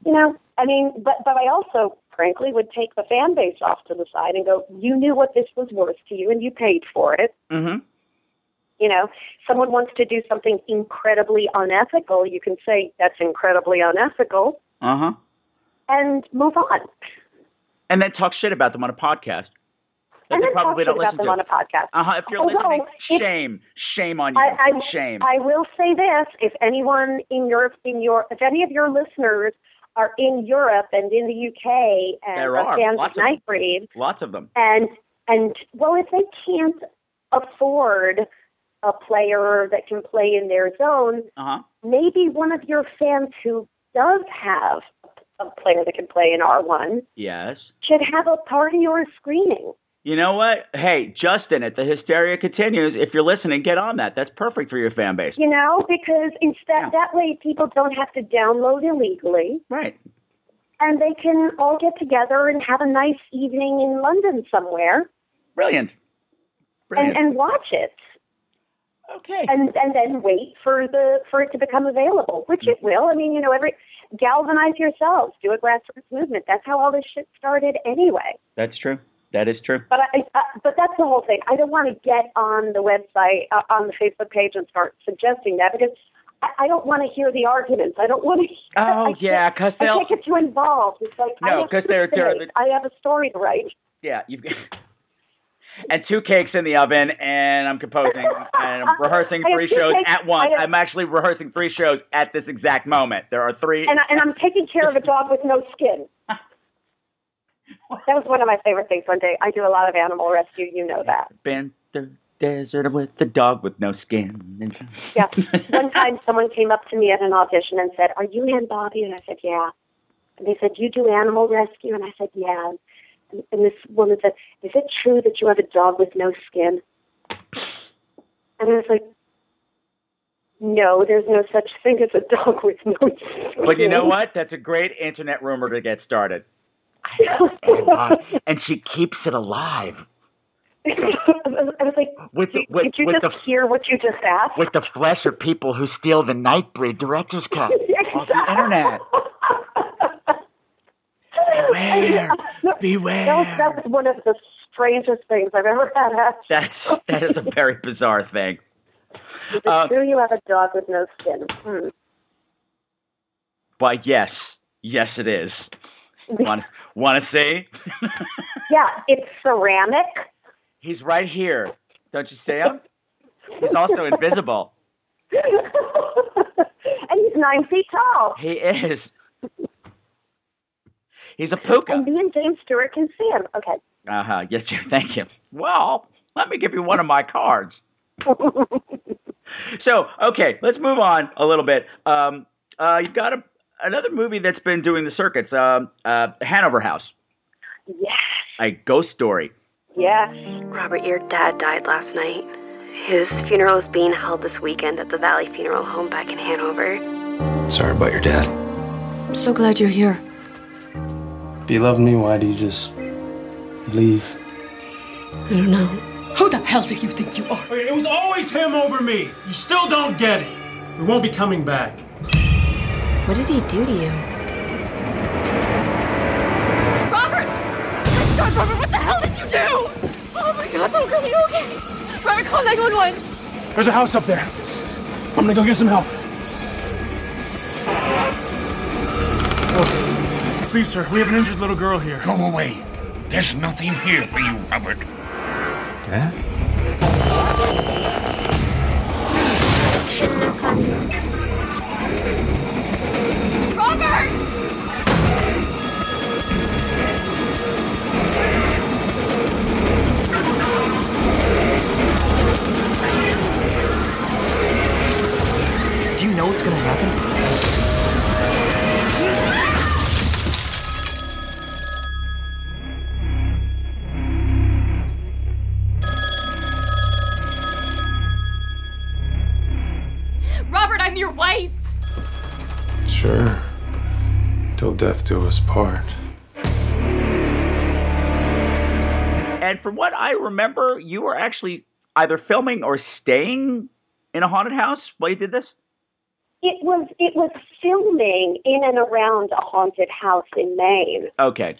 Speaker 7: you know, I mean, but but I also, frankly, would take the fan base off to the side and go, you knew what this was worth to you, and you paid for it.
Speaker 2: Mm-hmm.
Speaker 7: You know, someone wants to do something incredibly unethical, you can say that's incredibly unethical,
Speaker 2: Uh huh.
Speaker 7: and move on.
Speaker 2: And then talk shit about them on a podcast. That
Speaker 7: and
Speaker 2: they
Speaker 7: then talk
Speaker 2: probably
Speaker 7: shit
Speaker 2: don't
Speaker 7: about them
Speaker 2: to.
Speaker 7: on a podcast.
Speaker 2: Uh huh. If you're
Speaker 7: Although,
Speaker 2: listening,
Speaker 7: if-
Speaker 2: shame, shame on you.
Speaker 7: I, I,
Speaker 2: shame.
Speaker 7: I will say this: if anyone in Europe, in your, if any of your listeners are in Europe and in the UK and
Speaker 2: There are,
Speaker 7: fans
Speaker 2: lots
Speaker 7: of
Speaker 2: of them. Lots of them.
Speaker 7: and and well, if they can't afford a player that can play in their zone,
Speaker 2: Uh huh.
Speaker 7: maybe one of your fans who does have a player that can play in R1
Speaker 2: Yes.
Speaker 7: should have a party or a screening.
Speaker 2: You know what? Hey, Justin, if the hysteria continues. If you're listening, get on that. That's perfect for your fan base.
Speaker 7: You know, because instead
Speaker 2: Yeah.
Speaker 7: that way people don't have to download illegally.
Speaker 2: Right.
Speaker 7: and they can all get together and have a nice evening in London somewhere
Speaker 2: Brilliant. Brilliant.
Speaker 7: and, and watch it
Speaker 2: okay.
Speaker 7: and and then wait for the for it to become available, which it will. I mean, you know, every galvanize yourselves, do a grassroots movement. That's how all this shit started anyway.
Speaker 2: That's true. That is true.
Speaker 7: But I, I but that's the whole thing. I don't want to get on the website uh, on the Facebook page and start suggesting that because I, I don't want to hear the arguments. I don't want to.
Speaker 2: Oh,
Speaker 7: I
Speaker 2: yeah,
Speaker 7: can't-
Speaker 2: 'cause
Speaker 7: I can't get too involved. It's like
Speaker 2: No,
Speaker 7: have
Speaker 2: 'cause
Speaker 7: to
Speaker 2: they're- they're the-
Speaker 7: I have a story to write.
Speaker 2: Yeah, you've got. and two cakes in the oven, and I'm composing and I'm rehearsing three shows
Speaker 7: cakes.
Speaker 2: at once.
Speaker 7: Have-
Speaker 2: I'm actually rehearsing three shows at this exact moment. There are three.
Speaker 7: and, I, and I'm taking care of a dog with no skin. That was one of my favorite things one day. I do a lot of animal rescue, you know that.
Speaker 2: Been the desert with the dog with no skin.
Speaker 7: Yeah. One time someone came up to me at an audition and said, Are you Anne Bobby? And I said, Yeah. And they said, You do animal rescue? And I said, Yeah. And, and this woman said, Is it true that you have a dog with no skin? And I was like, No, there's no such thing as a dog with no skin.
Speaker 2: But you know what? That's a great internet rumor to get started. and she keeps it alive
Speaker 7: I was like,
Speaker 2: with
Speaker 7: did,
Speaker 2: with,
Speaker 7: did you
Speaker 2: with
Speaker 7: just
Speaker 2: the
Speaker 7: hear what you just asked?
Speaker 2: with the flesh of people who steal the Nightbreed director's cut off the internet. Beware,
Speaker 7: No,
Speaker 2: beware.
Speaker 7: That was, that was one of the strangest things I've ever had.
Speaker 2: That's that is a very bizarre thing.
Speaker 7: Is it
Speaker 2: uh,
Speaker 7: true you have a dog with no skin? Hmm.
Speaker 2: But yes, yes, it is. Want want to see?
Speaker 7: Yeah, it's ceramic.
Speaker 2: He's right here. Don't you see him? He's also invisible.
Speaker 7: and he's nine feet tall.
Speaker 2: He is. He's a pooka.
Speaker 7: And me and James Stewart can see him. Okay.
Speaker 2: Uh huh. Yes, sir. Thank you. Well, let me give you one of my cards. So, okay, let's move on a little bit. Um, uh, you've got a, another movie that's been doing the circuits, um, uh, Hanover House,
Speaker 7: yes.
Speaker 2: a ghost story.
Speaker 7: Yes.
Speaker 9: Robert, your dad died last night. His funeral is being held this weekend at the Valley Funeral Home back in Hanover.
Speaker 10: Sorry about your dad.
Speaker 11: I'm so glad you're here.
Speaker 10: If you love me, why do you just leave?
Speaker 9: I don't know.
Speaker 11: Who the hell do you think you are?
Speaker 12: It was always him over me. You still don't get it. We won't be coming back.
Speaker 9: What did he do to you?
Speaker 11: Robert! Oh my god, Robert, what the hell did you do? Oh my god, Robert, are you okay? Robert, call 911.
Speaker 12: There's a house up there. I'm gonna go get some help. Oh, please, sir, we have an injured little girl here.
Speaker 13: Go away. There's nothing here for you, Robert.
Speaker 10: Yeah?
Speaker 2: I remember, you were actually either filming or staying in a haunted house while you did this.
Speaker 7: It was it was filming in and around a haunted house in Maine,
Speaker 2: Okay.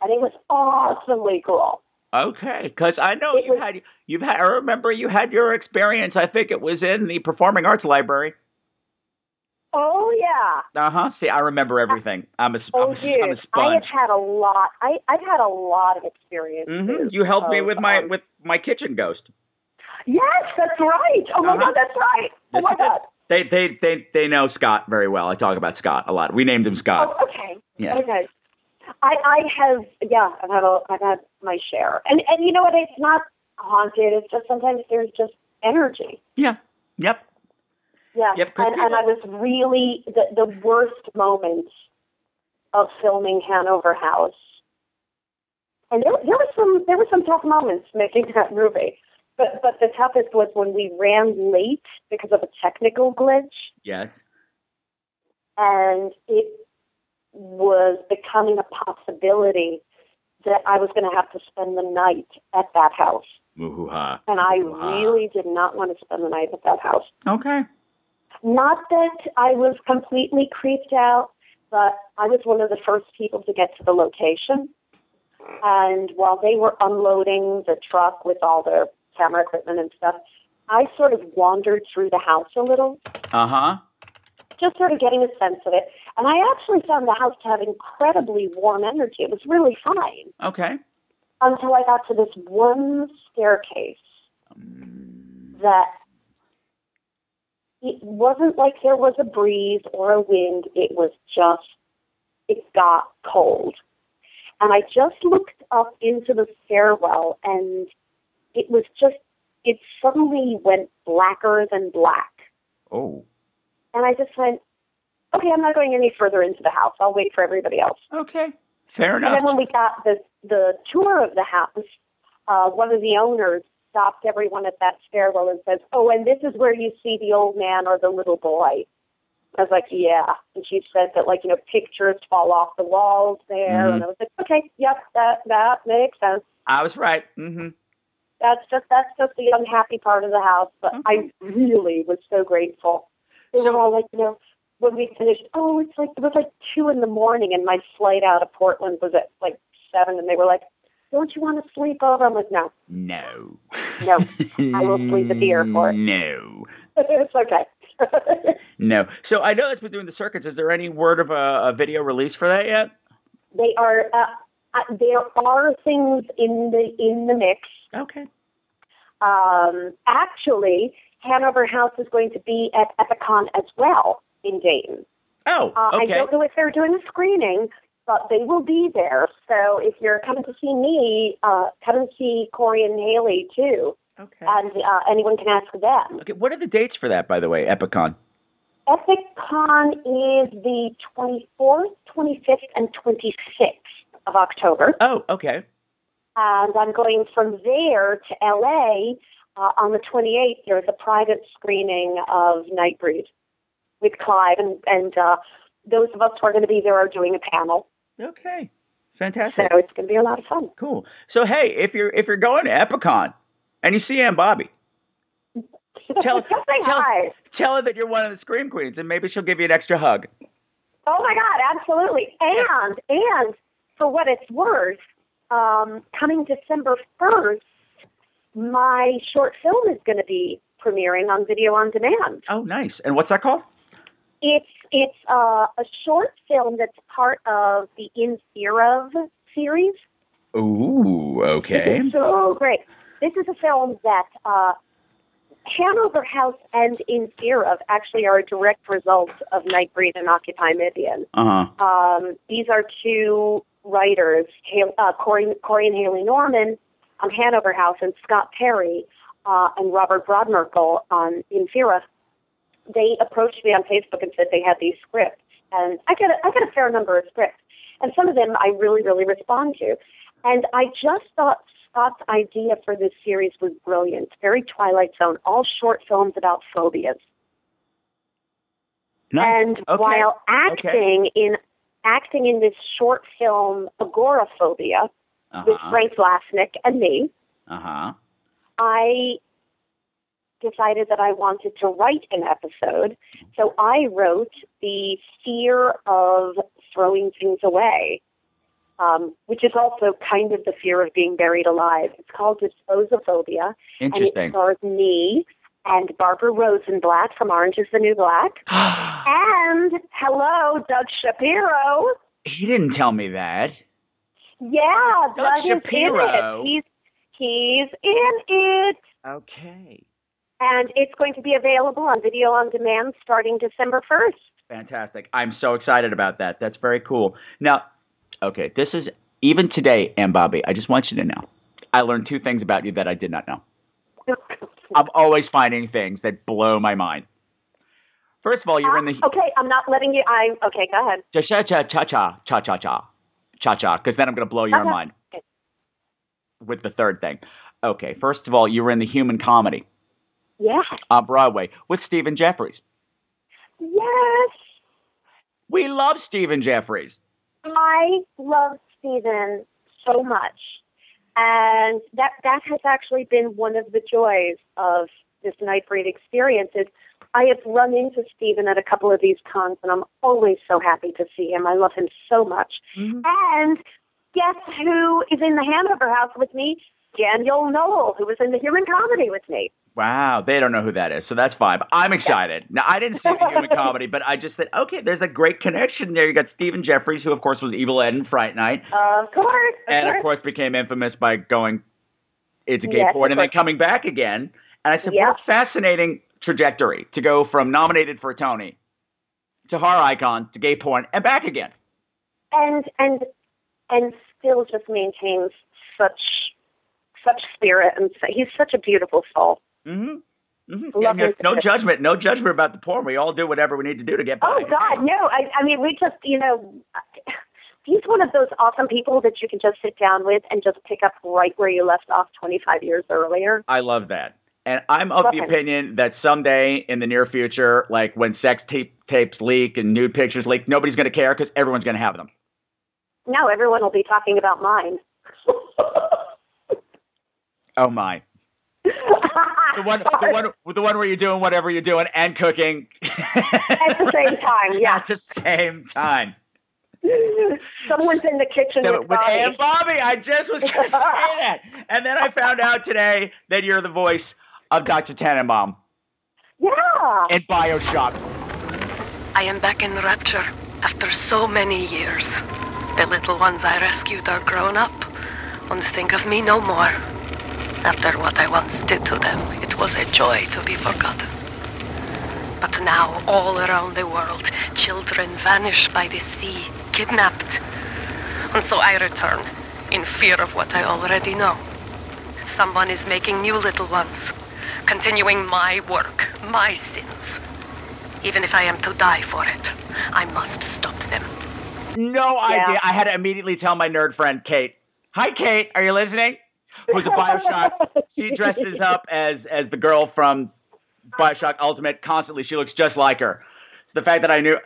Speaker 7: and it was awesomely cool.
Speaker 2: Okay, because I know you had you've had. I remember you had your experience. I think it was in the Performing Arts Library.
Speaker 7: Oh yeah.
Speaker 2: Uh huh. See, I remember everything. I'm a,
Speaker 7: Oh,
Speaker 2: I'm,
Speaker 7: dude,
Speaker 2: I'm a
Speaker 7: I have had a lot. I I've had a lot of experience.
Speaker 2: hmm You helped me with my
Speaker 7: um,
Speaker 2: with my kitchen ghost.
Speaker 7: Yes, that's right. Oh my
Speaker 2: Uh-huh.
Speaker 7: god, that's right. Oh my god.
Speaker 2: They they they they know Scott very well. I talk about Scott a lot. We named him Scott.
Speaker 7: Oh, okay.
Speaker 2: Yeah.
Speaker 7: Okay. I I have yeah, I've had a I've had my share. And and you know what, it's not haunted, it's just sometimes there's just energy.
Speaker 2: Yeah. Yep.
Speaker 7: Yeah.
Speaker 2: Yep,
Speaker 7: and and I was really the the worst moment of filming Hanover House. And there there were some there were some tough moments making that movie. But but the toughest was when we ran late because of a technical glitch
Speaker 2: Yes.
Speaker 7: and it was becoming a possibility that I was going to have to spend the night at that house.
Speaker 2: Moo-hoo-ha.
Speaker 7: And I
Speaker 2: Wow.
Speaker 7: really did not want to spend the night at that house.
Speaker 2: Okay.
Speaker 7: Not that I was completely creeped out, but I was one of the first people to get to the location. And while they were unloading the truck with all their camera equipment and stuff, I sort of wandered through the house a little,
Speaker 2: Uh huh.
Speaker 7: just sort of getting a sense of it. And I actually found the house to have incredibly warm energy. It was really fine
Speaker 2: Okay.
Speaker 7: until I got to this one staircase that it wasn't like there was a breeze or a wind. It was just, it got cold. And I just looked up into the stairwell and it was just, it suddenly went blacker than black.
Speaker 2: Oh.
Speaker 7: And I just went, okay, I'm not going any further into the house. I'll wait for everybody else.
Speaker 2: Okay. Fair enough.
Speaker 7: And then when we got the the tour of the house, uh, one of the owners stopped everyone at that stairwell and says, "Oh, and this is where you see the old man or the little boy." I was like, "Yeah," and she said that like you know pictures fall off the walls there,
Speaker 2: Mhm.
Speaker 7: and I was like, "Okay, yep, that that makes sense."
Speaker 2: I was right. Mm-hmm.
Speaker 7: That's just that's just the unhappy part of the house, but I really was so grateful. They were all like, you know, when we finished, oh, it's like it was like two in the morning, and my flight out of Portland was at like seven, and they were like, "Don't you want to sleep over?" I'm like, "No,
Speaker 2: No.
Speaker 7: no, I will sleep at the airport."
Speaker 2: No.
Speaker 7: it's okay.
Speaker 2: No. So I know that's been doing the circuits. Is there any word of a, a video release for that yet?
Speaker 7: they are uh, uh, there are things in the in the mix.
Speaker 2: Okay.
Speaker 7: Um, actually, Hanover House is going to be at Epicon as well in Dayton.
Speaker 2: Oh,
Speaker 7: Uh,
Speaker 2: okay.
Speaker 7: I don't know if they're doing a screening, but they will be there. So if you're coming to see me, uh, come and see Corey and Haley too.
Speaker 2: Okay.
Speaker 7: And uh, anyone can ask them.
Speaker 2: Okay. What are the dates for that, by the way, Epicon?
Speaker 7: Epicon is the 24th, 25th, and 26th of October.
Speaker 2: Oh, okay.
Speaker 7: And I'm going from there to LA uh, on the 28th. There's a private screening of Nightbreed with Clive, and, and uh, those of us who are going to be there are doing a panel.
Speaker 2: Okay. Fantastic.
Speaker 7: So it's going to be a lot of fun.
Speaker 2: Cool. So hey, if you're if you're going to Epicon and you see Anne Bobby, tell
Speaker 7: hi.
Speaker 2: tell her that you're one of the Scream Queens, and maybe she'll give you an extra hug.
Speaker 7: Oh my God, absolutely. And and for what it's worth, um, coming December first, my short film is going to be premiering on video on demand.
Speaker 2: Oh, nice. And what's that called?
Speaker 7: It's it's uh, a short film that's part of the In Fear of series.
Speaker 2: Ooh, okay.
Speaker 7: So great. This is a film that uh, Hanover House and In Fear of actually are a direct result of Nightbreed and Occupy Midian.
Speaker 2: Uh huh.
Speaker 7: Um, these are two writers, Hale, uh, Corey, Corey and Haley Norman on Hanover House and Scott Perry uh, and Robert Brodmerkel on In Fear Of. They approached me on Facebook and said they had these scripts, and I get a, I get a fair number of scripts, and some of them I really really respond to, and I just thought Scott's idea for this series was brilliant, very Twilight Zone, all short films about phobias.
Speaker 2: Nice.
Speaker 7: And
Speaker 2: Okay.
Speaker 7: while
Speaker 2: Okay.
Speaker 7: acting in acting in this short film Agoraphobia with
Speaker 2: Uh-huh.
Speaker 7: Frank Blasnick and me,
Speaker 2: Uh huh.
Speaker 7: I decided that I wanted to write an episode. So I wrote the fear of throwing things away, um, which is also kind of the fear of being buried alive. It's called Disposophobia, and it stars me and Barbara Rosenblatt from Orange is the New Black. and hello, Doug Shapiro.
Speaker 2: He didn't tell me that.
Speaker 7: Yeah,
Speaker 2: Doug
Speaker 7: Doug
Speaker 2: Shapiro.
Speaker 7: in it. He's he's in it.
Speaker 2: Okay.
Speaker 7: And it's going to be available on video on demand starting December 1st.
Speaker 2: Fantastic. I'm so excited about that. That's very cool. Now, okay, this is even today, Anne Bobby, I just want you to know. I learned two things about you that I did not know. I'm always finding things that blow my mind. First of all, you're in the uh,
Speaker 7: Okay, I'm not letting you. I okay. Go ahead.
Speaker 2: cha cha cha cha cha cha cha cha cha cha because then I'm going to blow your
Speaker 7: Okay.
Speaker 2: mind with the third thing. Okay, first of all, you were in the human comedy
Speaker 7: Yes.
Speaker 2: on Broadway with Stephen Geoffreys.
Speaker 7: Yes.
Speaker 2: We love Stephen Geoffreys.
Speaker 7: I love Stephen so much, and that that has actually been one of the joys of this Nightbreed experience. Is I have run into Stephen at a couple of these cons, and I'm always so happy to see him. I love him so much. Mm-hmm. And guess who is in the Hanover House with me? Daniel Knoll, who was in the Human Comedy with me.
Speaker 2: Wow, they don't know who that is, so that's fine. But I'm excited. Now, I didn't see the human comedy, but I just said, okay, there's a great connection there. You got Stephen Geoffreys, who of course was Evil Ed in Fright Night,
Speaker 7: Of course. Of
Speaker 2: and
Speaker 7: course.
Speaker 2: of course became infamous by going it's a gay
Speaker 7: Yes,
Speaker 2: porn and then coming back again. And I said,
Speaker 7: Yeah.
Speaker 2: what a fascinating trajectory to go from nominated for a Tony to horror icon to gay porn and back again.
Speaker 7: and and and still just maintains such such spirit and he's such a beautiful soul.
Speaker 2: Mm-hmm. Mm-hmm.
Speaker 7: Him
Speaker 2: no judgment, no judgment about the porn. We all do whatever we need to do to get by.
Speaker 7: Oh God, no! I I mean, we just you know, he's one of those awesome people that you can just sit down with and just pick up right where you left off 25 years earlier.
Speaker 2: I love that. And I'm of
Speaker 7: Love
Speaker 2: the
Speaker 7: him.
Speaker 2: opinion that someday in the near future, like when sex tape, tapes leak and nude pictures leak, nobody's going to care because everyone's going to have them.
Speaker 7: No, everyone will be talking about mine.
Speaker 2: Oh my. The one, the one, the one where you're doing whatever you're doing and cooking
Speaker 7: At the same time, yeah.
Speaker 2: at the same time.
Speaker 7: Someone's in the kitchen
Speaker 2: So,
Speaker 7: with
Speaker 2: with
Speaker 7: Bobby.
Speaker 2: Anne Bobby, I just was going to say that. And then I found out today that you're the voice of Dr. Tenenbaum
Speaker 7: Yeah.
Speaker 2: in Bioshock.
Speaker 9: I am back in Rapture after so many years. The little ones I rescued are grown up and think of me no more. After what I once did to them, it was a joy to be forgotten. But now, all around the world, children vanish by the sea, kidnapped. And so I return, in fear of what I already know. Someone is making new little ones, continuing my work, my sins. Even if I am to die for it, I must stop them.
Speaker 2: No idea. I had to immediately tell my nerd friend Kate. Hi, Kate. Are you listening? Who's a Bioshock? She dresses up as as the girl from Bioshock Ultimate constantly. She looks just like her. The fact that I knew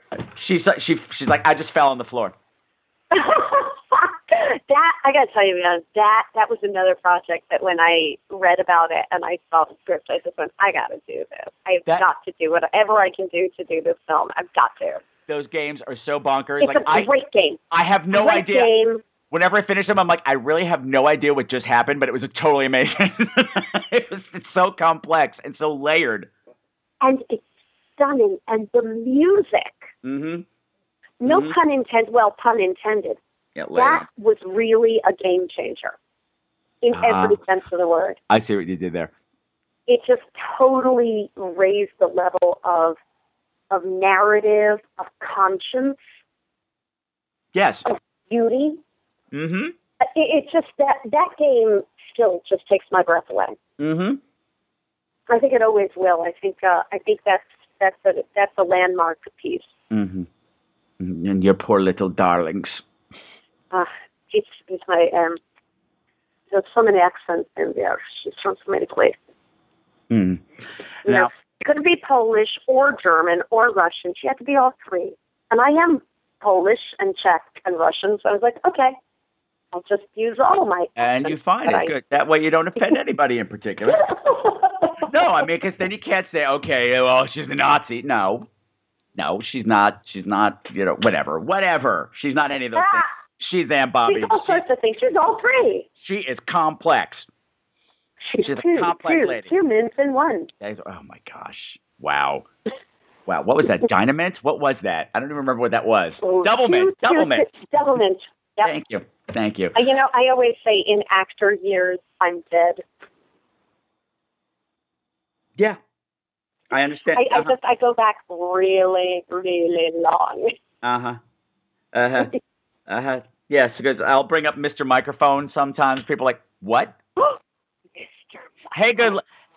Speaker 2: she's she she's like I just fell on the floor.
Speaker 7: that I gotta tell you, man, that that was another project that when I read about it and I saw the script, I just went, I gotta do this. I've
Speaker 2: That-
Speaker 7: got to do whatever I can do to do this film. I've got to.
Speaker 2: Those games are so bonkers.
Speaker 7: It's
Speaker 2: like
Speaker 7: a
Speaker 2: I
Speaker 7: great game.
Speaker 2: I have no
Speaker 7: great
Speaker 2: idea.
Speaker 7: Game.
Speaker 2: Whenever I finish them, I'm like I really have no idea what just happened, but it was totally amazing. it was it's so complex and so layered.
Speaker 7: And it's stunning. And the music,
Speaker 2: Mm-hmm.
Speaker 7: no
Speaker 2: Mhm.
Speaker 7: pun intended, well, pun intended,
Speaker 2: Yeah,
Speaker 7: that was really a game changer in
Speaker 2: Ah.
Speaker 7: every sense of the word.
Speaker 2: I see what you did there.
Speaker 7: it just totally raised the level of of narrative, of conscience,
Speaker 2: Yes.
Speaker 7: beauty.
Speaker 2: Mm-hmm.
Speaker 7: It, it just that that game still just takes my breath away.
Speaker 2: Mm-hmm.
Speaker 7: I think it always will. I think uh, I think that's that's a that's a landmark piece.
Speaker 2: Mm-hmm. And your poor little darlings.
Speaker 7: Uh, it's it's my um. There's so many accents in there. She's from so many places.
Speaker 2: Mm. Now,
Speaker 7: She couldn't be Polish or German or Russian. She had to be all three. And I am Polish and Czech and Russian, so I was like, okay, I'll just use all my.
Speaker 2: And you find it
Speaker 7: I-
Speaker 2: good. That way you don't offend anybody in particular. no, I mean, because then you can't say, okay, well, she's a Nazi. No, no, she's not. She's not. You know, whatever, whatever. She's not any of those things. She's Anne Bobby.
Speaker 7: She's all sorts of things. She's all three.
Speaker 2: She is complex.
Speaker 7: She's,
Speaker 2: She's a complex
Speaker 7: two,
Speaker 2: lady.
Speaker 7: two mints in one.
Speaker 2: Is- Oh my gosh! Wow, wow. What was that? Dynamint? What was that? I don't even remember what that was. Oh, double mint.
Speaker 7: Two-
Speaker 2: Double
Speaker 7: two-
Speaker 2: mint.
Speaker 7: Double mint. Yep.
Speaker 2: Thank you. Thank you.
Speaker 7: Uh, You know, I always say in actor years, I'm dead.
Speaker 2: Yeah, I understand.
Speaker 7: I, I just I go back really, really long.
Speaker 2: Uh huh. Uh huh. Uh huh. Yes, because I'll bring up Mr. Microphone sometimes. People are like, what? Mr. Hey, good.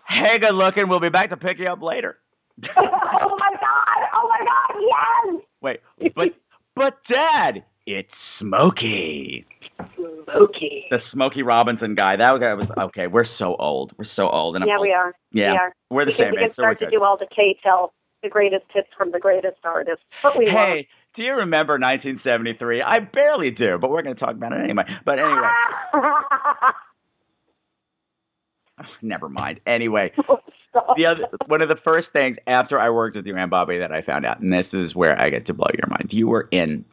Speaker 2: Hey, good looking. We'll be back to pick you up later.
Speaker 7: oh my god! Oh my god! Yes.
Speaker 2: Wait, but but Dad, it's Smokey.
Speaker 7: Smokey.
Speaker 2: The Smokey Robinson guy. That guy was okay. We're so old. We're so old. And I'm
Speaker 7: Yeah,
Speaker 2: old.
Speaker 7: we are.
Speaker 2: Yeah,
Speaker 7: we are.
Speaker 2: we're the
Speaker 7: can,
Speaker 2: same
Speaker 7: We can
Speaker 2: age, so
Speaker 7: start to do all the K-tel, the greatest hits from the greatest artists. But we won't.
Speaker 2: Hey, do you remember 1973? I barely do, but we're going to talk about it anyway. But anyway, never mind. Anyway, the other one of the first things after I worked with you Anne Bobby that I found out, and this is where I get to blow your mind. You were in.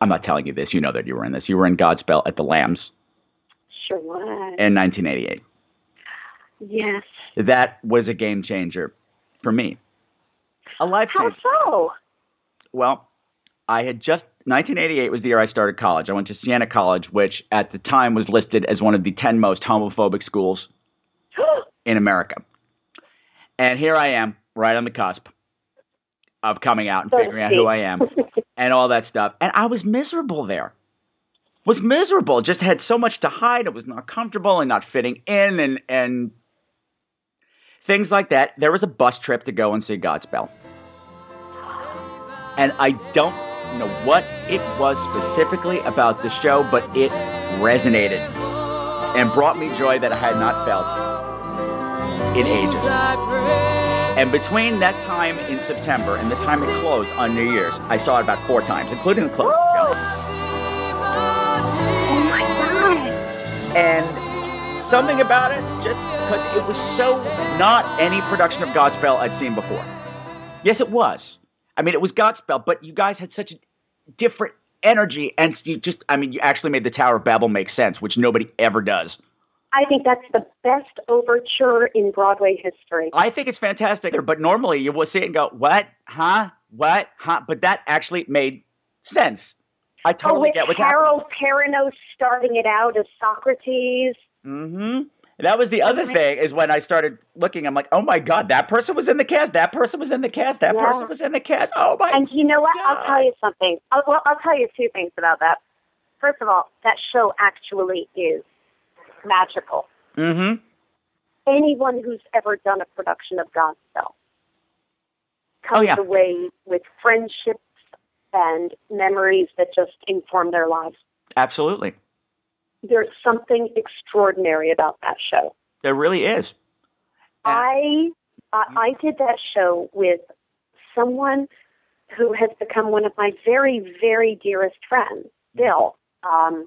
Speaker 2: I'm not telling you this. You know that you were in this. You were in Godspell at the Lambs
Speaker 7: Sure was.
Speaker 2: in 1988.
Speaker 7: Yes.
Speaker 2: That was a game changer for me. A life
Speaker 7: How
Speaker 2: changer.
Speaker 7: so?
Speaker 2: Well, I had just 1988 was the year I started college. I went to Siena College, which at the time was listed as one of the 10 most homophobic schools in America. And here I am, right on the cusp of coming out and
Speaker 7: So
Speaker 2: figuring out who. I am and all that stuff. And I was miserable there. Was miserable. Just had so much to hide. It was not comfortable and not fitting in and and things like that. There was a bus trip to go and see Godspell. And I don't know what it was specifically about the show, but it resonated and brought me joy that I had not felt in ages. And between that time in September and the time it closed on New Year's, I saw it about four times, including the closing show.
Speaker 7: Oh my god!
Speaker 2: And something about it, just because it was so not any production of Godspell I'd seen before. Yes, it was. I mean, it was Godspell, but you guys had such a different energy, and you just, I mean, you actually made the Tower of Babel make sense, which nobody ever does.
Speaker 7: I think that's the best overture in Broadway history.
Speaker 2: I think it's fantastic, but normally you will see it and go, what? Huh? What? Huh? But that actually made sense. I totally
Speaker 7: oh,
Speaker 2: totally
Speaker 7: with
Speaker 2: get what's
Speaker 7: Harold Perrineau starting it out as Socrates.
Speaker 2: Mm-hmm. That was the other thing is when I started looking, I'm like, oh my god, that person was in the cast. That person was in the cast. That
Speaker 7: Yeah.
Speaker 2: person was in the cast. Oh my.
Speaker 7: And you know what? I'll tell you something. I'll, well, I'll tell you two things about that. First of all, that show actually is magical.
Speaker 2: hmm
Speaker 7: Anyone who's ever done a production of Godspell comes
Speaker 2: Oh, yeah.
Speaker 7: away with friendships and memories that just inform their lives.
Speaker 2: Absolutely.
Speaker 7: There's something extraordinary about that show.
Speaker 2: There really is.
Speaker 7: I I I did that show with someone who has become one of my very very dearest friends, Bill. Um,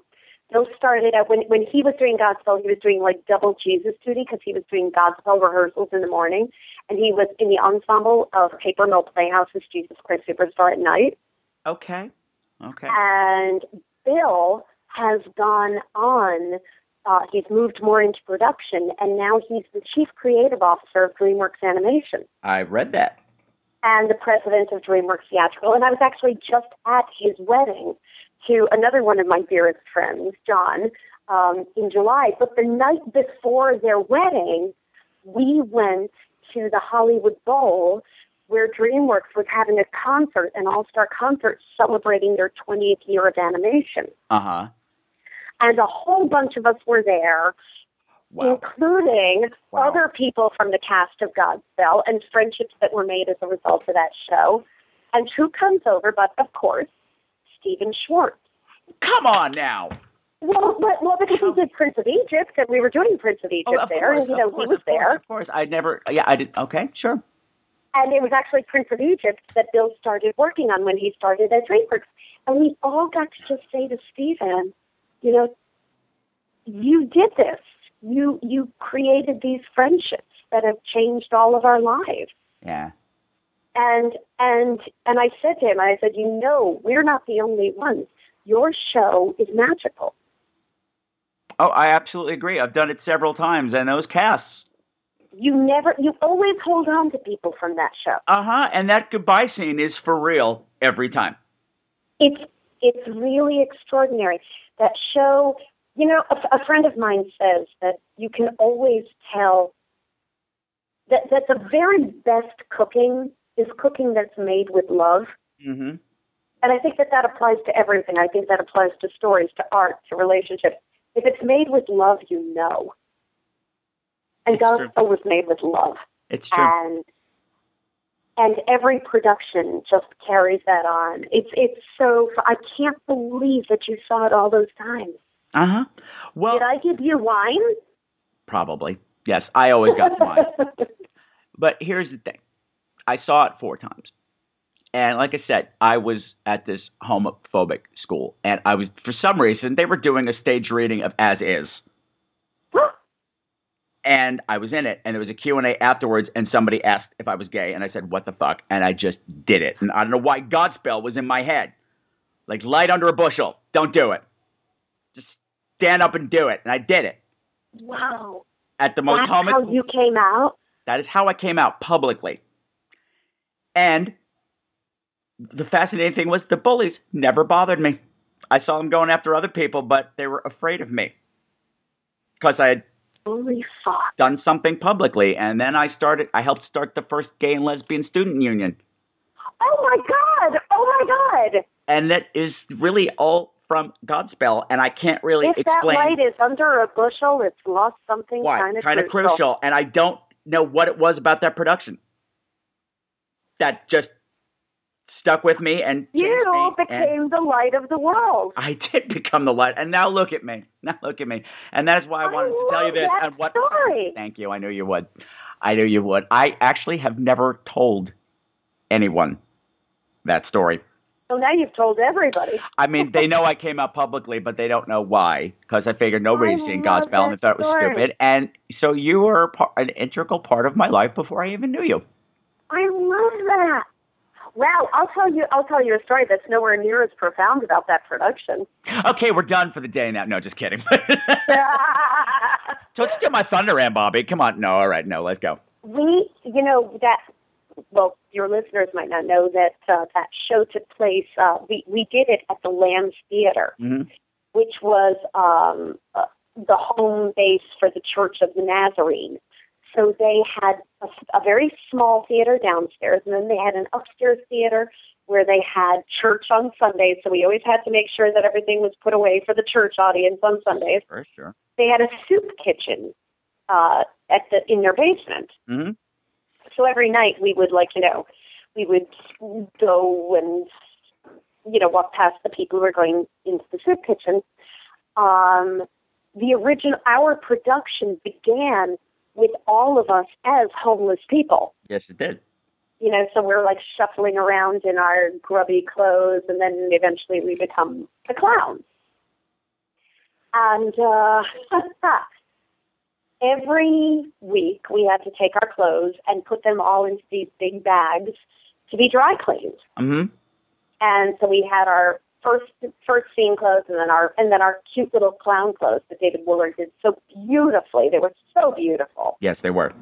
Speaker 7: Bill started out when when he was doing Godspell, he was doing like double Jesus duty because he was doing Godspell rehearsals in the morning, and he was in the ensemble of Paper Mill Playhouse's Jesus Christ Superstar at night.
Speaker 2: Okay. Okay.
Speaker 7: And Bill has gone on. Uh, he's moved more into production, and now he's the chief creative officer of DreamWorks Animation
Speaker 2: I read that.
Speaker 7: and the president of DreamWorks Theatrical. And I was actually just at his wedding to another one of my dearest friends, John, um, in July. But the night before their wedding, we went to the Hollywood Bowl where DreamWorks was having a concert, an all-star concert celebrating their 20th year of animation.
Speaker 2: Uh huh.
Speaker 7: And a whole bunch of us were there, including other people from the cast of Godspell and friendships that were made as a result of that show. And who comes over but, of course, Stephen Schwartz.
Speaker 2: Come on now.
Speaker 7: Well, but, well, because he did Prince of Egypt, and we were doing Prince of Egypt
Speaker 2: Oh, of
Speaker 7: there,
Speaker 2: course,
Speaker 7: and you know
Speaker 2: course,
Speaker 7: he was
Speaker 2: of course,
Speaker 7: there.
Speaker 2: Of course, I never. Yeah, I did. Okay, sure.
Speaker 7: And it was actually Prince of Egypt that Bill started working on when he started at DreamWorks. And we all got to just say to Stephen, you know, you did this. You you created these friendships that have changed all of our lives.
Speaker 2: Yeah.
Speaker 7: And and and I said to him, I said, you know, we're not the only ones. Your show is magical.
Speaker 2: Oh, I absolutely agree. I've done it several times, and those casts.
Speaker 7: You never, you always hold on to people from that show.
Speaker 2: Uh huh. And that goodbye scene is for real every time.
Speaker 7: It's it's really extraordinary. That show, you know, a, a friend of mine says that you can always tell that that the very best cooking is cooking that's made with love.
Speaker 2: Mm-hmm.
Speaker 7: And I think that that applies to everything. I think that applies to stories, to art, to relationships. If it's made with love, you know. And Godspell was made with love.
Speaker 2: It's true.
Speaker 7: And and every production just carries that on. It's it's so I can't believe that you saw it all those times.
Speaker 2: Uh huh. Well,
Speaker 7: Did I give you wine?
Speaker 2: probably. Yes, I always got wine. But here's the thing I saw it four times. And like I said, I was at this homophobic school, and I was, for some reason, they were doing a stage reading of As Is. and I was in it, and there was a Q&A afterwards, and somebody asked if I was gay, and I said, what the fuck? And I just did it. And I don't know why Godspell was in my head. Like, light under a bushel. Don't do it. Just stand up and do it. And I did it.
Speaker 7: Wow.
Speaker 2: At the most
Speaker 7: That's how you came out?
Speaker 2: that is how I came out publicly. And the fascinating thing was the bullies never bothered me. I saw them going after other people, but they were afraid of me because I had
Speaker 7: Holy fuck.
Speaker 2: done something publicly. And then I started, I helped start the first gay and lesbian student union.
Speaker 7: Oh my God. Oh my God.
Speaker 2: And that is really all from Godspell. And I can't really
Speaker 7: if that
Speaker 2: explain
Speaker 7: light is under a bushel, it's lost something kind of
Speaker 2: Kind of crucial. And I don't know what it was about that production that just stuck with me and
Speaker 7: You became the light of the world.
Speaker 2: I did become the light, and now look at me. Now look at me, and that is why I wanted to tell you this. and what?
Speaker 7: story.
Speaker 2: Thank you. I knew you would. I knew you would. I actually have never told anyone that story.
Speaker 7: So now you've told everybody.
Speaker 2: I mean, they know I came out publicly, but they don't know why. Because I figured nobody's
Speaker 7: I
Speaker 2: seen
Speaker 7: love
Speaker 2: Godspell and they
Speaker 7: that
Speaker 2: thought it was
Speaker 7: story.
Speaker 2: stupid. And so you were an integral part of my life before I even knew you.
Speaker 7: I love that. Wow, I'll tell you. I'll tell you a story that's nowhere near as profound about that production.
Speaker 2: Okay, we're done for the day now. No, just kidding. Don't steal my thunder, Anne Bobby. Come on. No, all right. No, let's go.
Speaker 7: we, you know, that. Well, your listeners might not know that uh, that show took place. Uh, we we did it at the Lambs Theater,
Speaker 2: hmm
Speaker 7: which was um, uh, the home base for the Church of the Nazarene. So they had a, a very small theater downstairs, and then they had an upstairs theater where they had church on Sundays. So we always had to make sure that everything was put away for the church audience on Sundays.
Speaker 2: For sure.
Speaker 7: They had a soup kitchen uh, at the in their basement.
Speaker 2: hmm
Speaker 7: So every night we would like you know we would go and you know walk past the people who were going into the soup kitchen. Um, the original our production began with all of us as homeless people.
Speaker 2: Yes, it did.
Speaker 7: You know, so we're like shuffling around in our grubby clothes, and then eventually we become the clowns. And uh, every week we had to take our clothes and put them all into these big bags to be dry cleaned.
Speaker 2: Mm-hmm.
Speaker 7: And so we had our first first scene clothes and then our and then our cute little clown clothes that David Woolard did so beautifully. They were so beautiful.
Speaker 2: Yes, they were.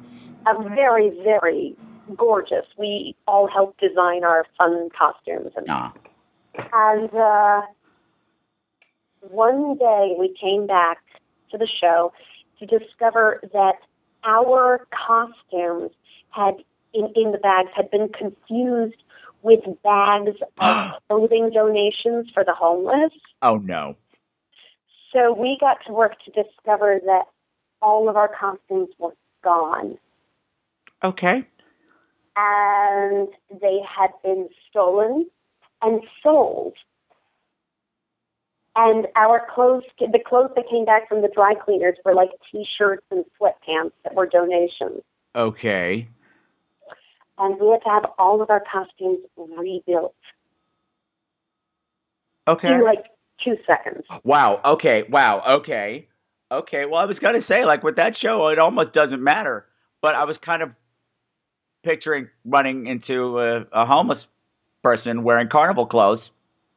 Speaker 7: Uh, very, very gorgeous. We all helped design our fun costumes and
Speaker 2: Ah.
Speaker 7: and uh, one day we came back to the show to discover that our costumes had in, in the bags had been confused with bags of clothing donations for the homeless.
Speaker 2: Oh no.
Speaker 7: So we got to work to discover that all of our costumes were gone
Speaker 2: Okay.
Speaker 7: and they had been stolen and sold. And our clothes, the clothes that came back from the dry cleaners were like t-shirts and sweatpants that were donations.
Speaker 2: Okay.
Speaker 7: And we had to have all of our costumes rebuilt
Speaker 2: Okay.
Speaker 7: in like two seconds.
Speaker 2: Wow. Okay. Wow. Okay. Okay. Well, I was gonna say, like with that show, it almost doesn't matter. But I was kind of picturing running into a, a homeless person wearing carnival clothes.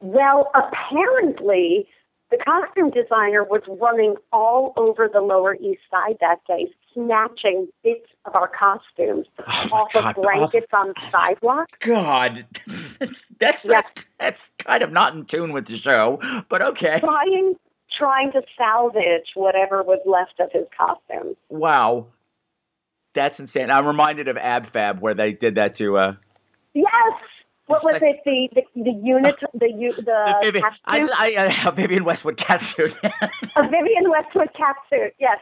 Speaker 7: Well, apparently, the costume designer was running all over the Lower East Side that day, snatching bits of our costumes off
Speaker 2: Oh God,
Speaker 7: of blankets on the sidewalk.
Speaker 2: God, that's that's that's kind of not in tune with the show. But okay.
Speaker 7: Trying, trying to salvage whatever was left of his costume.
Speaker 2: Wow. That's insane. I'm reminded of Ab Fab where they did that to uh
Speaker 7: Yes. What was it? The the, the unit, the u- the
Speaker 2: Vivian, I? I, I, Vivienne Westwood catsuit.
Speaker 7: a Vivienne Westwood catsuit. Yes.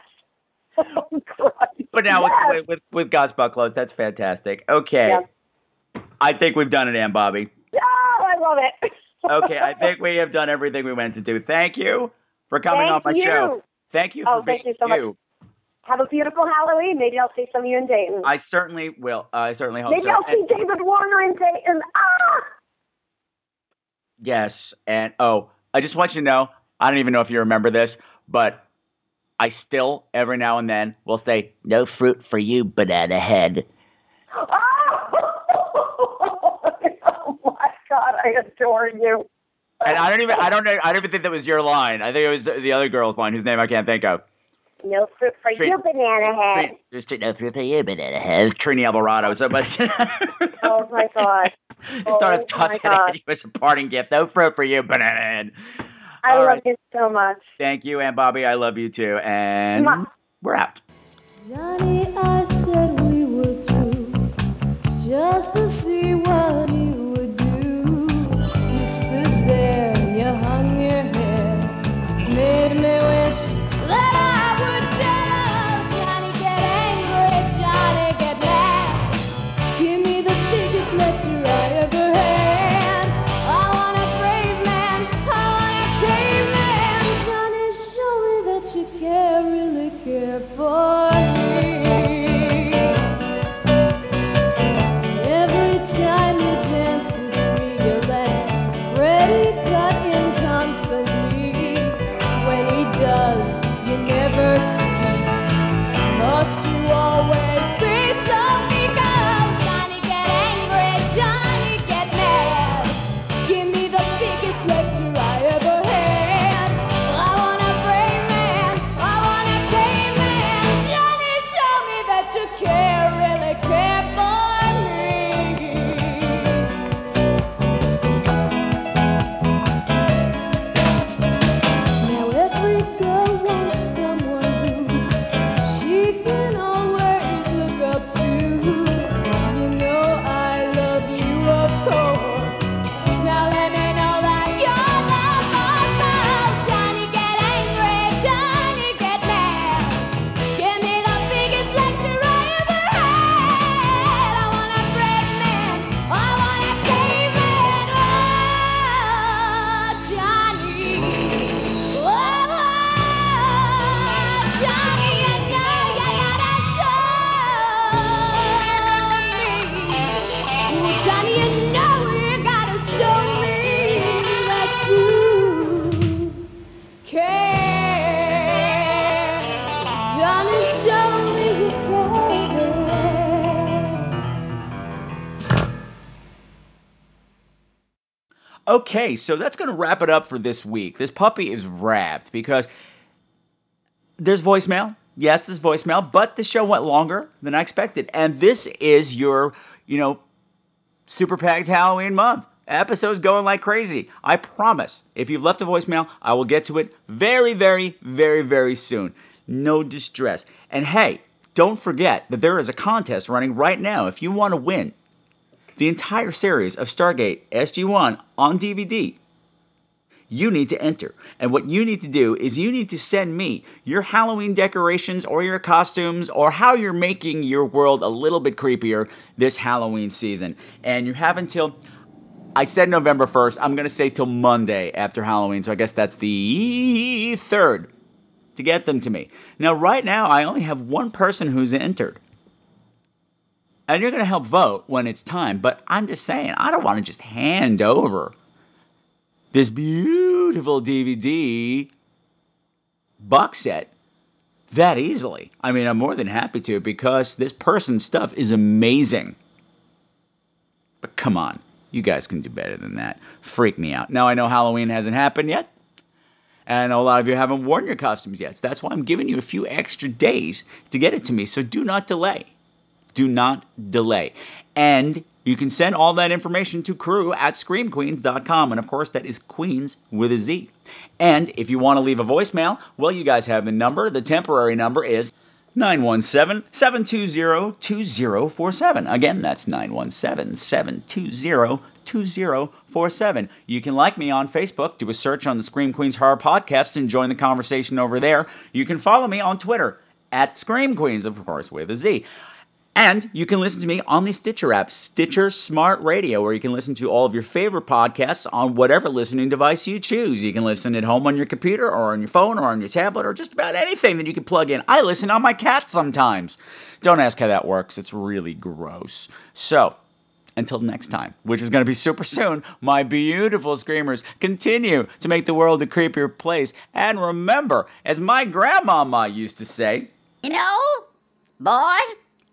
Speaker 7: Oh,
Speaker 2: but now
Speaker 7: yes.
Speaker 2: with, with with God's buckloads, that's fantastic. Okay. I think we've done it, Anne Bobby.
Speaker 7: Oh, I love it.
Speaker 2: Okay, I think we have done everything we meant to do. Thank you for coming
Speaker 7: Thank
Speaker 2: on my
Speaker 7: you.
Speaker 2: show. Thank you
Speaker 7: Oh,
Speaker 2: for
Speaker 7: thank
Speaker 2: being
Speaker 7: you so much. Have a beautiful Halloween. Maybe I'll see some of you in Dayton.
Speaker 2: I certainly will. Uh, I certainly hope so.
Speaker 7: Maybe
Speaker 2: so.
Speaker 7: I'll see
Speaker 2: And-
Speaker 7: David Warner in Dayton. Ah!
Speaker 2: Yes, and oh, I just want you to know, I don't even know if you remember this, but I still every now and then will say, "No fruit for you, banana head."
Speaker 7: oh my God, I adore you.
Speaker 2: And I don't even, I don't know, I don't even think that was your line. I think it was the, the other girl's line, whose name I can't think of.
Speaker 7: No fruit for you, banana head.
Speaker 2: Just no fruit for you, banana head. Trini Alvarado. So much.
Speaker 7: Oh my God.
Speaker 2: It started
Speaker 7: Oh, my
Speaker 2: tossing
Speaker 7: God.
Speaker 2: at you as a parting gift. No fruit for you, banana head.
Speaker 7: I
Speaker 2: All
Speaker 7: love
Speaker 2: right.
Speaker 7: you so much.
Speaker 2: Thank you, Anne Bobby. I love you too. And
Speaker 7: Mwah.
Speaker 2: we're out.
Speaker 8: Johnny, I said we were through just to see what
Speaker 2: Okay, so that's going to wrap it up for this week. This puppy is wrapped because there's voicemail. Yes, there's voicemail, but the show went longer than I expected. And this is your, you know, super packed Halloween month. Episodes going like crazy. I promise. If you've left a voicemail, I will get to it very, very, very, very soon. No distress. And hey, don't forget that there is a contest running right now. If you want to win the entire series of Stargate SG1 on DVD, you need to enter. And what you need to do is you need to send me your Halloween decorations or your costumes or how you're making your world a little bit creepier this Halloween season. And you have until I said November 1st. I'm going to say till Monday after Halloween. So I guess that's the 3rd to get them to me. Now, right now, I only have one person who's entered. And you're going to help vote when it's time. But I'm just saying, I don't want to just hand over this beautiful DVD box set that easily. I mean, I'm more than happy to because this person's stuff is amazing. But come on, you guys can do better than that. Freak me out. Now, I know Halloween hasn't happened yet. And a lot of you haven't worn your costumes yet. So that's why I'm giving you a few extra days to get it to me. So do not delay. Do not delay. And you can send all that information to crew at screamqueenz.com. And of course, that is Queens with a Z. And if you want to leave a voicemail, well, you guys have the number. The temporary number is 917 720 2047. Again, that's 917 720 2047. You can like me on Facebook, do a search on the Scream Queenz Horror Podcast, and join the conversation over there. You can follow me on Twitter at Scream Queenz, of course, with a Z. And you can listen to me on the Stitcher app, Stitcher Smart Radio, where you can listen to all of your favorite podcasts on whatever listening device you choose. You can listen at home on your computer or on your phone or on your tablet or just about anything that you can plug in. I listen on my cat sometimes. Don't ask how that works, it's really gross. So, until next time, which is going to be super soon, my beautiful screamers continue to make the world a creepier place. And remember, as my grandmama used to say,
Speaker 4: You know, boy,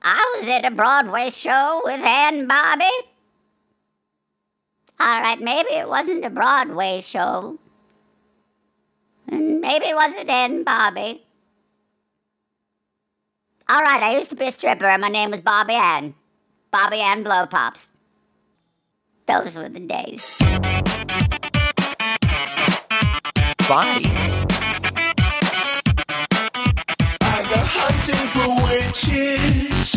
Speaker 4: I was at a Broadway show with Anne Bobby. All right, maybe it wasn't a Broadway show. And maybe it wasn't Anne Bobby. All right, I used to be a stripper and my name was Bobby Ann. Bobby Ann Blow Pops. Those were the days.
Speaker 2: bye.
Speaker 14: I go hunting for witches.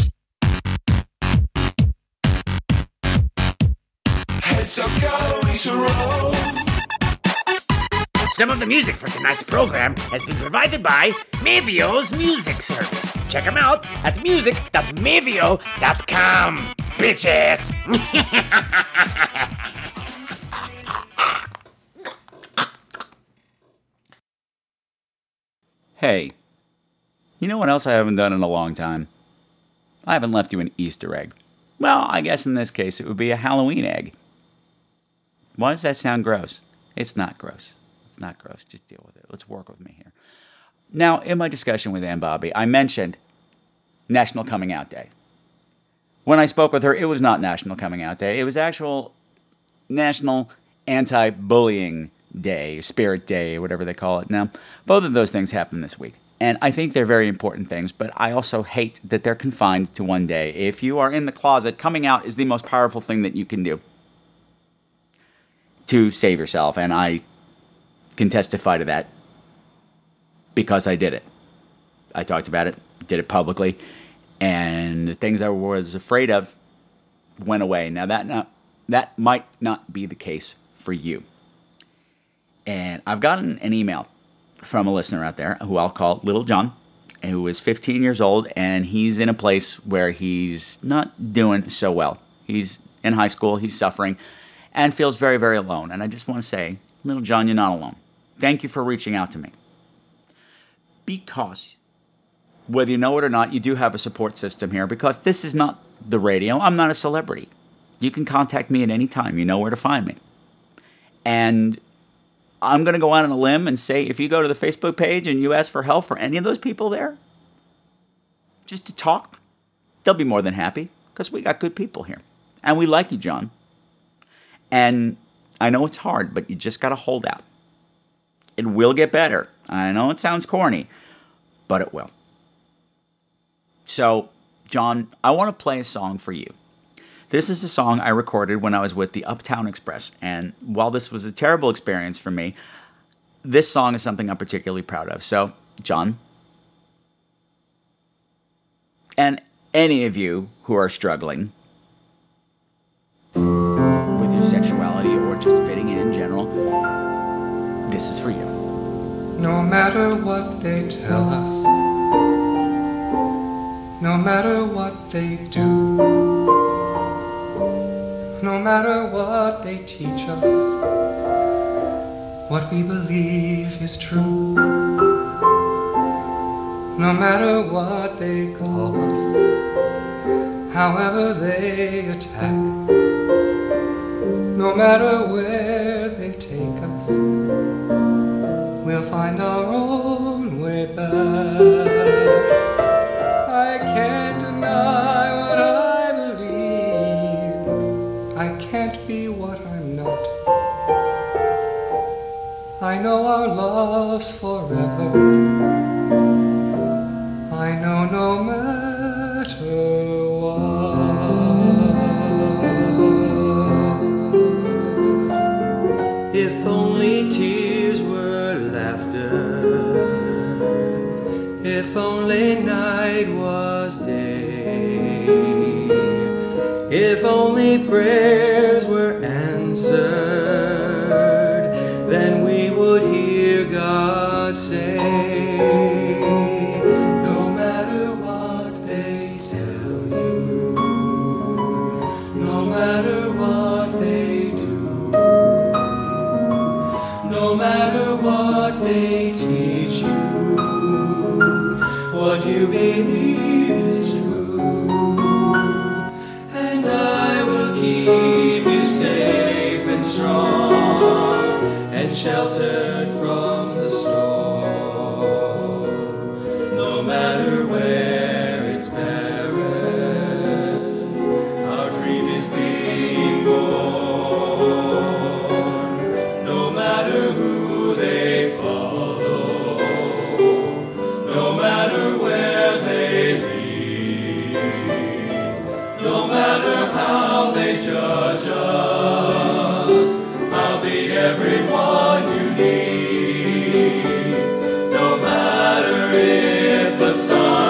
Speaker 14: Heads are going to roll.
Speaker 15: Some of the music for tonight's program has been provided by Mevio's Music Service. Check them out at music.mevio.com. Bitches!
Speaker 2: Hey, you know what else I haven't done in a long time? I haven't left you an Easter egg. Well, I guess in this case it would be a Halloween egg. Why does that sound gross? It's not gross. It's not gross. Just deal with it. Let's work with me here. Now, in my discussion with Anne Bobby, I mentioned National Coming Out Day. When I spoke with her, it was not National Coming Out Day. It was actual National Anti Bullying Day, Spirit Day, whatever they call it. Now, both of those things happen this week. And I think they're very important things, but I also hate that they're confined to one day. If you are in the closet, coming out is the most powerful thing that you can do to save yourself. And I can testify to that because I did it. I talked about it, did it publicly, and the things I was afraid of went away. Now that not, that might not be the case for you. And I've gotten an email from a listener out there who I'll call Little John, who is 15 years old, and he's in a place where he's not doing so well. He's in high school, he's suffering, and feels very, very alone. And I just want to say, Little John, you're not alone. Thank you for reaching out to me. Because, whether you know it or not, you do have a support system here because this is not the radio. I'm not a celebrity. You can contact me at any time. You know where to find me. And I'm going to go out on a limb and say if you go to the Facebook page and you ask for help for any of those people there, just to talk, they'll be more than happy because we got good people here. And we like you, John. And I know it's hard, but you just got to hold out. It will get better. I know it sounds corny, but it will. So, John, I want to play a song for you. This is a song I recorded when I was with the Uptown Express. And while this was a terrible experience for me, this song is something I'm particularly proud of. So, John, and any of you who are struggling This is for you.
Speaker 16: No matter what they tell us, no matter what they do, no matter what they teach us, what we believe is true. No matter what they call us, however they attack, no matter where they take us find our own way back. I can't deny what I believe. I can't be what I'm not. I know our love's forever.
Speaker 17: sheltered from the storm, no matter where it's barren. Our dream is being born, no matter who they follow, no matter where they lead, no matter how they judge us everyone you need, no matter if the sun.